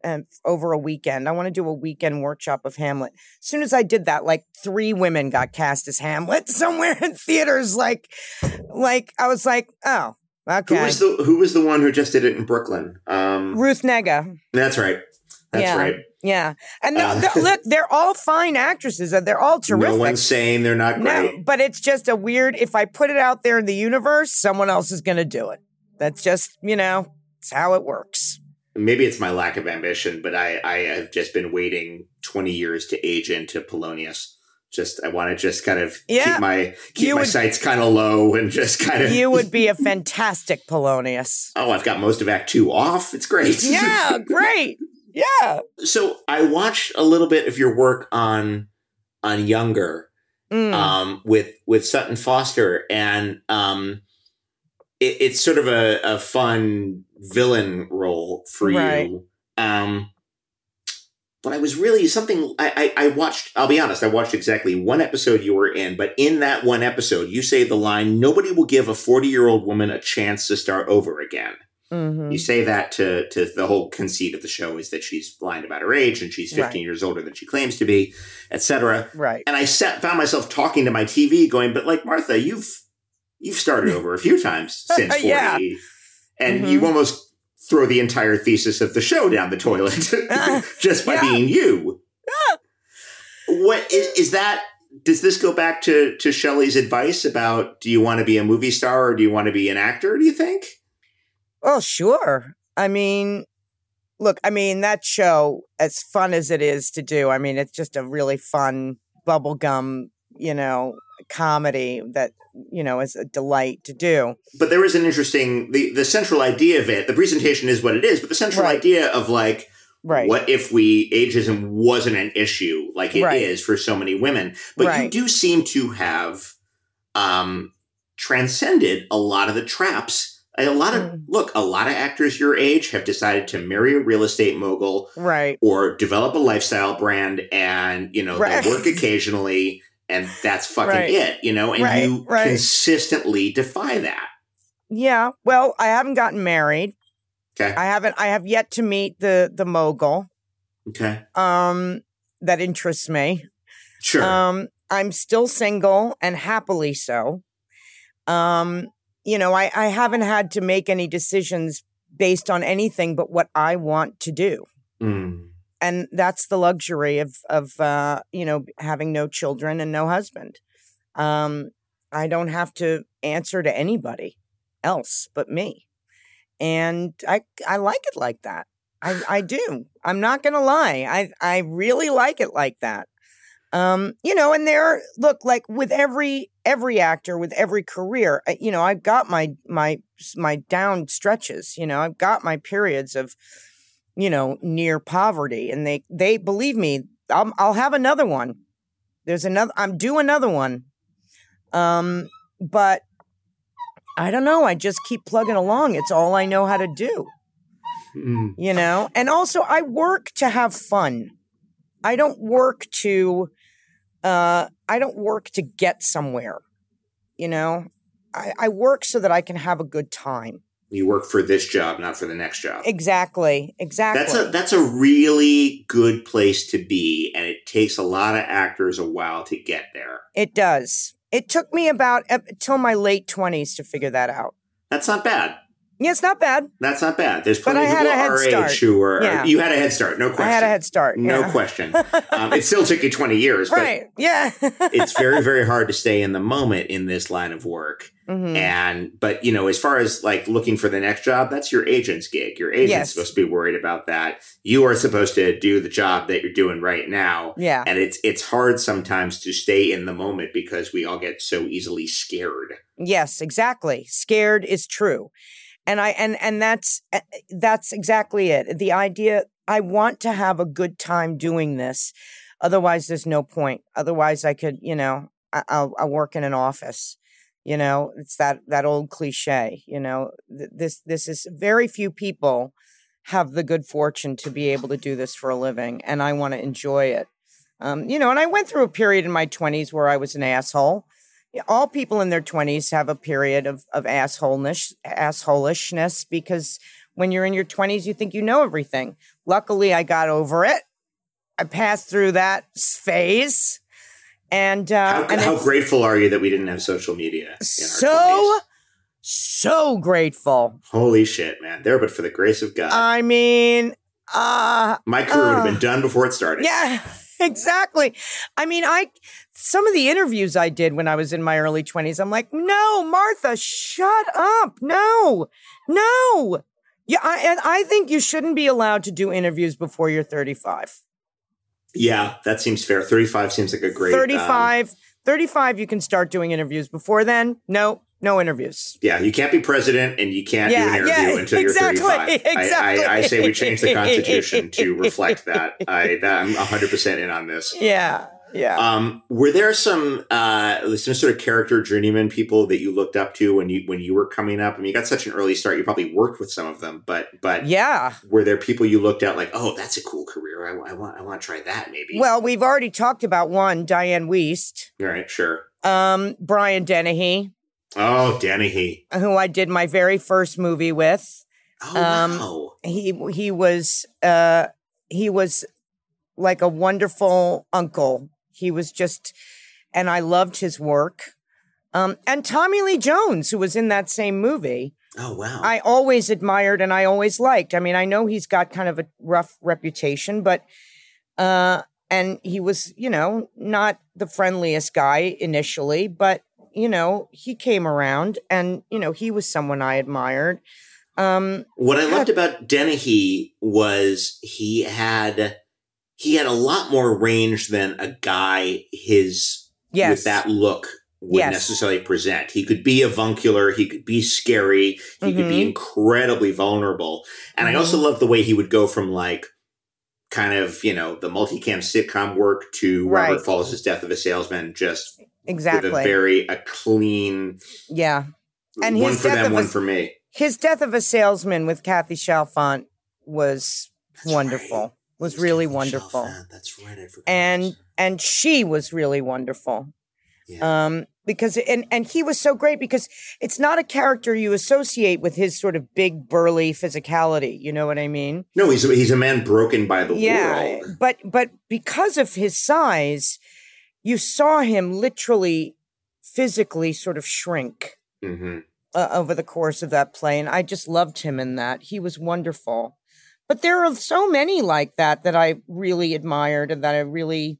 and over a weekend, I want to do a weekend workshop of Hamlet. As soon as I did that, like three women got cast as Hamlet somewhere in theaters. Like, like I was like, oh, okay. Who was the Who was the one who just did it in Brooklyn? Um, Ruth Negga. that's right. That's Yeah. right. Yeah, and no, Uh, they're- look, they're all fine actresses, and they're all terrific. No one's saying they're not No, great. but it's just a weird. If I put it out there in the universe, someone else is going to do it. That's just you know, it's how it works. Maybe it's my lack of ambition, but I I have just been waiting 20 years to age into Polonius. Just I want to just kind of Yeah. keep my keep my would- sights kind of low and just kind of You would be a fantastic Polonius. Oh, I've got most of Act Two off. It's great. Yeah, great. Yeah. so I watched a little bit of your work on on Younger Mm. um, with with Sutton Foster, and um, it, it's sort of a, a fun villain role for Right. you. Um, but I was really something I, I, I watched. I'll be honest. I watched exactly one episode you were in, but in that one episode, you say the line, "Nobody will give a forty year old woman a chance to start over again." Mhm. You say that to to the whole conceit of the show is that she's blind about her age and she's 15 Right. years older than she claims to be, etc. Right. And I sat, found myself talking to my TV, going, "But like Martha, you've you've started over a few times since 40, Yeah. And Mhm. you almost throw the entire thesis of the show down the toilet just by Yeah. being you." What is, is that? Does this go back to to Shelley's advice about do you want to be a movie star or do you want to be an actor? Do you think? Well, sure. I mean, look, I mean, that show, as fun as it is to do, I mean, it's just a really fun bubblegum, you know, comedy that, you know, is a delight to do. but there is an interesting the the central idea of it the presentation is what it is but the central Right. idea of like Right. what if we ageism wasn't an issue like it is Right. for so many women but you do seem to have um transcended a lot of the traps a lot of Mm. look a lot of actors your age have decided to marry a real estate mogul Right. or develop a lifestyle brand and you know Right. they work occasionally and that's fucking Right. it you know and Right, you right. consistently defy that Yeah. Well, I haven't gotten married. okay I haven't, I have yet to meet the, the mogul. okay Um, that interests me. Sure. Um, I'm still single and happily so. Um, you know, I, I haven't had to make any decisions based on anything but what I want to do. Mm. And that's the luxury of of uh, you know, having no children and no husband. Um, I don't have to answer to anybody else but me. And I I like it like that. I, I do. I'm not gonna lie. I I really like it like that. Um, you know, and there look like with every every actor with every career, you know, I've got my my my down stretches, you know, I've got my periods of you know, near poverty and they they believe me, I'll I'll have another one. There's another I'm due another one. Um, but I don't know, I just keep plugging along. It's all I know how to do Mm. you know and also i work to have fun i don't work to uh i don't work to get somewhere you know i i work so that i can have a good time You work for this job, not for the next job. exactly exactly That's a that's a really good place to be, and it takes a lot of actors a while to get there. it does it took me about up till my late 20s to figure that out That's not bad. Yeah, it's not bad. That's not bad. There's plenty of had people our start. age who are. Yeah. You had a head start, no question. I had a head start. No yeah. question. Um, it still took you 20 years, but Right. Yeah. it's very, very hard to stay in the moment in this line of work. Mhm. And, but, you know, as far as like looking for the next job, that's your agent's gig. Your agent's Yes. supposed to be worried about that. You are supposed to do the job that you're doing right now. Yeah. And it's it's hard sometimes to stay in the moment because we all get so easily scared. Yes, exactly. Scared is true. And I and and that's uh, that's exactly it. The idea I want to have a good time doing this. Otherwise there's no point. Otherwise I could, you know, I, I'll I'll work in an office. You know, it's that that old cliche, you know. Th- This this is very few people have the good fortune to be able to do this for a living and I want to enjoy it. Um, you know, and I went through a period in my 20s where I was an asshole all people in their 20s have a period of, of assholeness, assholishness because when you're in your 20s, you think you know everything. Luckily, I got over it. I passed through that phase. And, uh, How, and how grateful are you that we didn't have social media? in our so, 20s? so grateful. Holy shit, man. There, but for the grace of God. I mean, uh, My career would have uh, been done before it started. Yeah, exactly. I mean, I some of the interviews I did when I was in my early 20s, I'm like, "No, Martha, shut up. No. No." Yeah, I and I think you shouldn't be allowed to do interviews before you're 35. Yeah, that seems fair. 35 seems like a great. um, 35, 35 you can start doing interviews. Before then, no, no interviews. yeah, you can't be president and you can't do an interview yeah, until exactly, you're 35. I. I, I say we change the Constitution to reflect that. I, that. I'm 100% in on this. Yeah. Yeah. Um, were there some uh, some sort of character journeyman people that you looked up to when you when you were coming up? I mean, you got such an early start. You probably worked with some of them, but but yeah. were there people you looked at like, oh, that's a cool career. I, I want I want to try that maybe. Well, we've already talked about one, Dianne Wiest, all right, sure. um, Brian Dennehy. Oh, Dennehy. who I did my very first movie with. Oh Um, wow. He he was uh he was like a wonderful uncle. He was just and I loved his work. Um and Tommy Lee Jones who was in that same movie. Oh wow. I always admired and I always liked. I mean, I know he's got kind of a rough reputation, but uh and he was, you know, not the friendliest guy initially, but you know, he came around and you know, he was someone I admired. Um What I loved about Dennehy was he had he had a lot more range than a guy his yes. with that look would Yes. necessarily present. He could be avuncular, he could be scary, he could be Mhm. incredibly vulnerable. And I also Mhm. love the way he would go from like kind of, you know, the multicam sitcom work to Right. Robert Falls' Death of a Salesman just exactly. with a very a clean yeah. And one his for Death them, of a- one for me. His Death of a Salesman with Kathy Chalfant was That's wonderful. right. Was It's really Kathy wonderful. Chalfant. That's right. I forgot. and and she was really wonderful Yeah. um because and and he was so great because it's not a character you associate with his sort of big burly physicality you know what i mean No, he's a, he's a man broken by the yeah world. but but because of his size you saw him literally physically sort of shrink hmm uh, over the course of that play and i just loved him in that he was wonderful but there are so many like that that i really admired and that i really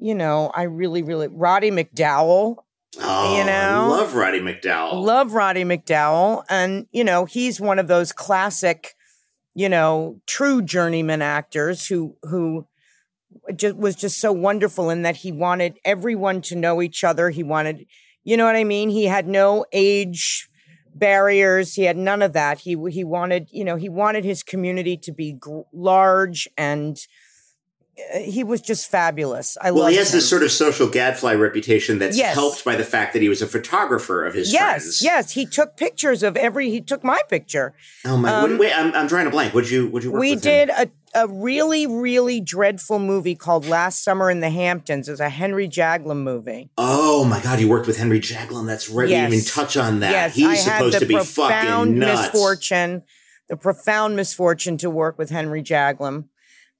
you know i really really roddy mcdowall Oh, You know? I love Roddy McDowall. love roddy mcdowall and you know he's one of those classic you know true journeyman actors who who just was just so wonderful in that he wanted everyone to know each other he wanted you know what i mean he had no age barriers he had none of that he he wanted you know he wanted his community to be gr- large and uh, he was just fabulous i well, he has this sort of social gadfly reputation that's Yes. helped by the fact that he was a photographer of his yes friends. yes he took pictures of every he took my picture Oh my! Um, wait, I'm, I'm drawing a blank. Would you would you work we with him? did a, a really really dreadful movie called last summer in the hamptons it's a henry jaglom movie Oh my God! You worked with Henry Jaglom. That's right. Yes. We didn't even touch on that. yes He's i had supposed the to be profound fucking nuts. misfortune the profound misfortune to work with henry jaglom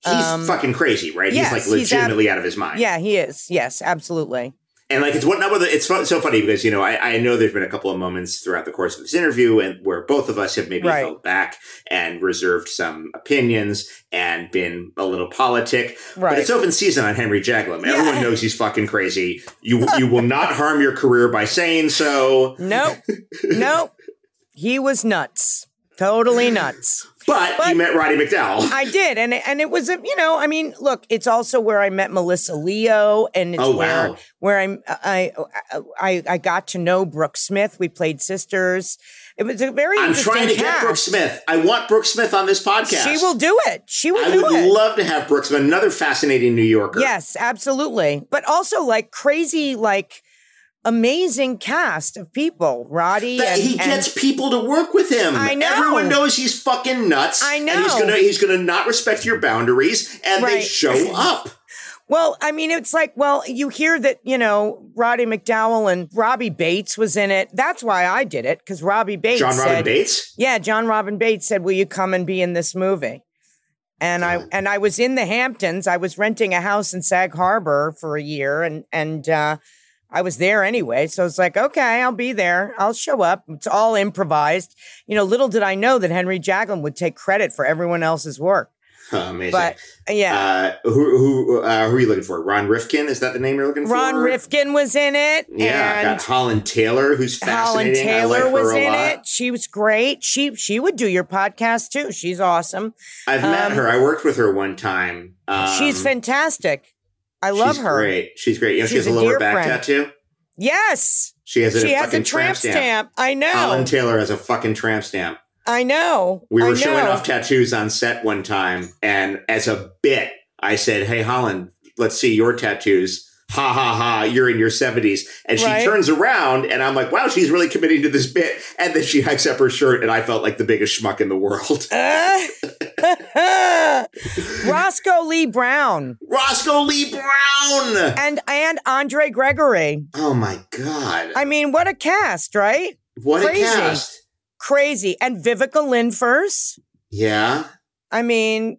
He's um, fucking crazy, right? yes, he's like he's ab- legitimately out of his mind. yeah he is yes absolutely And like it's what not whether it's so funny because you know I, I know there's been a couple of moments throughout the course of this interview and where both of us have maybe Right. held back and reserved some opinions and been a little politic. But it's open season on Henry Jaglom. Yeah. Everyone knows he's fucking crazy. You you will not harm your career by saying so. Nope. nope. He was nuts. Totally nuts. But, But- you met Roddy McDowall. I did, and and it was a you know I mean look, it's also where I met Melissa Leo, and it's Oh, where wow. where I'm I, I I got to know Brooke Smith. We played sisters. It was a very I'm trying to get. Brooke Smith. I want Brooke Smith on this podcast. She will do it. She will I would it. love to have Brooke Smith, another fascinating New Yorker. Yes, absolutely. But also like crazy, like amazing cast of people. Roddy and, he and- gets people to work with him. I know. Everyone knows he's fucking nuts. I And he's gonna he's gonna not respect your boundaries and they show up. Well, I mean, it's like, well, you hear that, you know, Roddy McDowall and Robbie Baitz was in it. That's why I did it, because Robbie Baitz Jon Robin Baitz? Yeah, Jon Robin Baitz said, Will you come and be in this movie? And I and I was in the Hamptons. I was renting a house in Sag Harbor for a year and and uh I was there anyway. So it's like, okay, I'll be there. I'll show up. It's all improvised. You know, little did I know that Henry Jaglom would take credit for everyone else's work. Oh, amazing. But yeah. uh, who who uh, who are you looking for? Ron Rifkin? Is that the name you're looking Ron for? Ron Rifkin was in it. Yeah, I and got Holland Taylor, who's Holland fascinating. I Taylor like was in lot. it. She was great. She she would do your podcast too. She's awesome. I've met Um, her. I worked with her one time. Um, she's fantastic. I love she's her. Great. She's great. You know, she has a a lower back friend. tattoo. Yes. She has a She has fucking a tramp stamp. I know. Holland Taylor has a fucking tramp stamp. I know. We were know. showing off tattoos on set one time, and as a bit, I said, "Hey, Holland, let's see your tattoos." Ha ha ha! You're in your seventies, and she Right. turns around, and I'm like, "Wow, she's really committing to this bit." And then she hikes up her shirt, and I felt like the biggest schmuck in the world. Uh, Roscoe Lee Browne Roscoe Lee Browne. and and Andre Gregory. Oh my god! I mean, what a cast, right? what crazy. a cast! Crazy. And Viveca Lindfors. Yeah. I mean,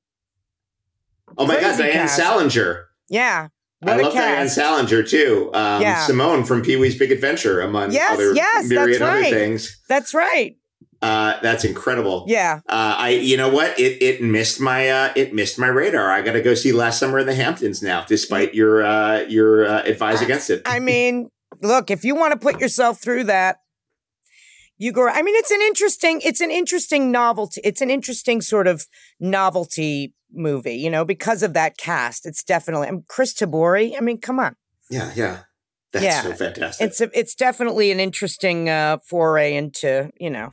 Oh my god, Diane cast. Salinger. yeah. I What a love Diane cast. Salinger too. Um, Yeah. Simone from Pee Wee's Big Adventure, among Yes, other yes, myriad that's other things. That's right. Uh, that's incredible. Yeah. Uh, I, you know what? It it missed my uh, it missed my radar. I got to go see Last Summer in the Hamptons now, despite your uh, your uh, advice against it. I mean, look, if you want to put yourself through that, you go. I mean, it's an interesting, it's an interesting novelty. It's an interesting sort of novelty movie, you know, because of that cast. It's definitely and Chris Tabori. I mean, come on, yeah, yeah, that's Yeah. so fantastic. it's a, it's definitely an interesting uh, foray into, you know,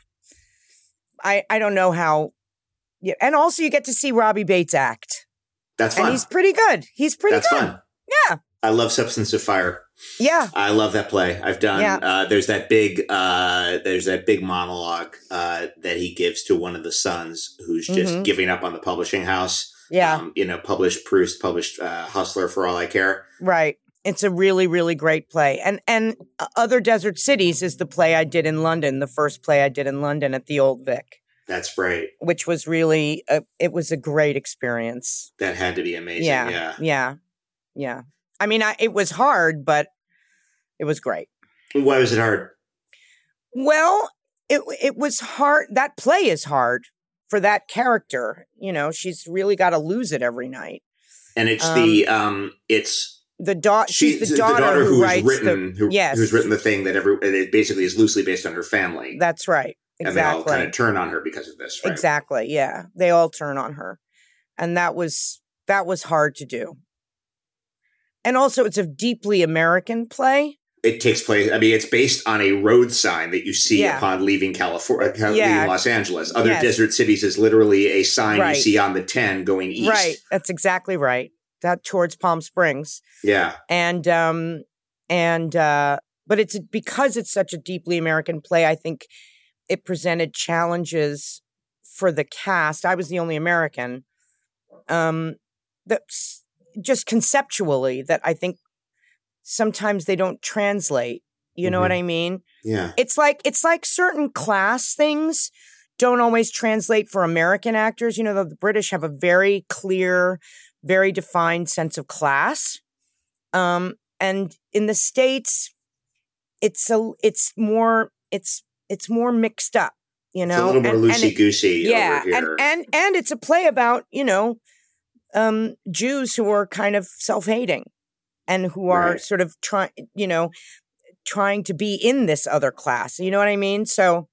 I I don't know how. Yeah, and also you get to see Robbie Baitz act, that's and fun. he's pretty good. He's pretty That's good. fun. Yeah. I love Substance of Fire. Yeah, I love that play. I've done. Yeah. Uh, there's that big. Uh, there's that big monologue uh, that he gives to one of the sons who's just Mhm. giving up on the publishing house. Yeah. Um, you know, published Proust, published uh, Hustler for All I Care. Right. It's a really, really great play. And and uh, Other Desert Cities is the play I did in London, the first play I did in London at the Old Vic, That's right. which was really a, it was a great experience. That had to be amazing. yeah. Yeah. Yeah. Yeah. I mean, I, it was hard, but it was great. Why was it hard? Well, it it was hard. That play is hard for that character. You know, she's really got to lose it every night. And it's the um, it's The daughter, she's, the daughter, who who's writes written the who, yes, who's written the thing that every it basically is loosely based on her family. That's right. Exactly. And they all kind of turn on her because of this, right? Exactly. Yeah. They all turn on her. And that was that was hard to do. And also it's a deeply American play. It takes place. I mean, it's based on a road sign that you see Yeah. upon leaving California, uh, Yeah. leaving Los Angeles. Other Yes. desert cities is literally a sign Right. you see on the ten going east. Right. That's exactly right. That towards Palm Springs. Yeah. And um and uh but it's because it's such a deeply American play, I think it presented challenges for the cast. I was the only American. Um that's just conceptually that I think sometimes they don't translate. You know what I mean? Yeah. It's like it's like certain class things don't always translate for American actors. You know, the, the British have a very clear, very defined sense of class. Um, and in the states, it's a it's more it's it's more mixed up. You know, it's a little more and- and it- loosey goosey yeah and and and it's a play about you know um jews who are kind of self-hating and who are Right. sort of trying you know trying to be in this other class you know what i mean so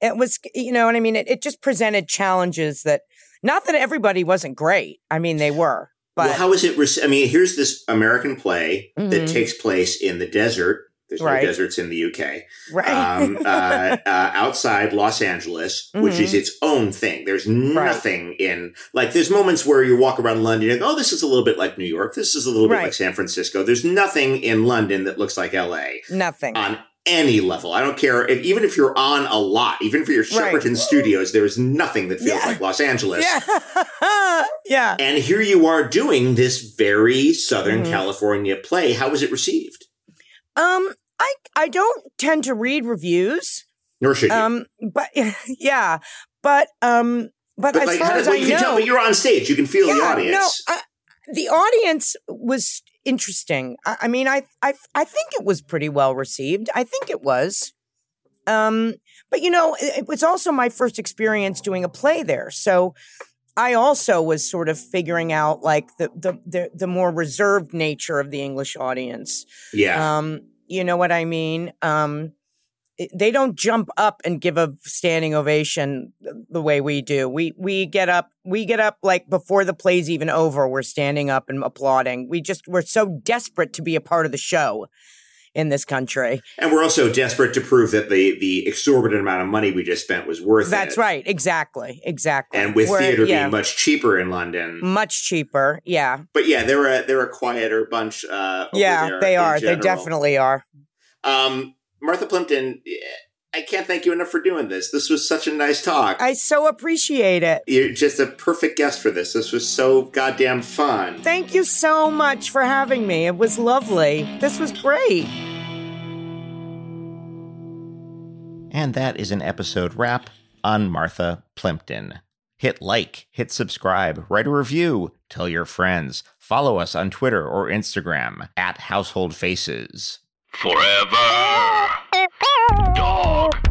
it was you know what i mean it, it just presented challenges that not that everybody wasn't great i mean they were but well, how is it? Rec- I mean, here's this American play that Mhm. takes place in the desert. There's Right. no deserts in the UK. right Um, uh, uh, outside Los Angeles, which Mm-hmm. is its own thing. There's nothing in like. There's moments where you walk around London. Go, oh, this is a little bit like New York. This is a little bit like San Francisco. There's nothing in London that looks like LA nothing on any level. I don't care if even if you're on a lot, even for your Right. Shepperton Studios, there is nothing that feels Yeah. like Los Angeles. yeah yeah And here you are doing this very Southern Mhm. California play. How was it received? um i i don't tend to read reviews Nor should you. Um, but yeah, but um, but, but as like, far as well, I you can tell, know, but you're on stage. You can feel the audience. no, I, the audience was interesting. I, I mean, I, I, I think it was pretty well received. I think it was. Um, but you know, it, it was also my first experience doing a play there, so I also was sort of figuring out like the the the, the more reserved nature of the English audience. yeah. Um, you know what I mean? Um, they don't jump up and give a standing ovation the way we do. We we get up, we get up like before the play's even over. We're standing up and applauding. We just we're so desperate to be a part of the show in this country. and we're also desperate to prove that the the exorbitant amount of money we just spent was worth That's it. That's right, exactly, exactly. And with We're- theater yeah, being much cheaper in London. much cheaper, yeah, But yeah, they're a they're a quieter bunch. Uh, over yeah, they are. They definitely are. Um, Martha Plimpton, I can't thank you enough for doing this. This was such a nice talk. I so appreciate it. You're just a perfect guest for this. This was so goddamn fun. Thank you so much for having me. It was lovely. This was great. And that is an episode wrap on Martha Plimpton. Hit like, hit subscribe, write a review, tell your friends, follow us on Twitter or Instagram at Household Faces. Forever. Dog.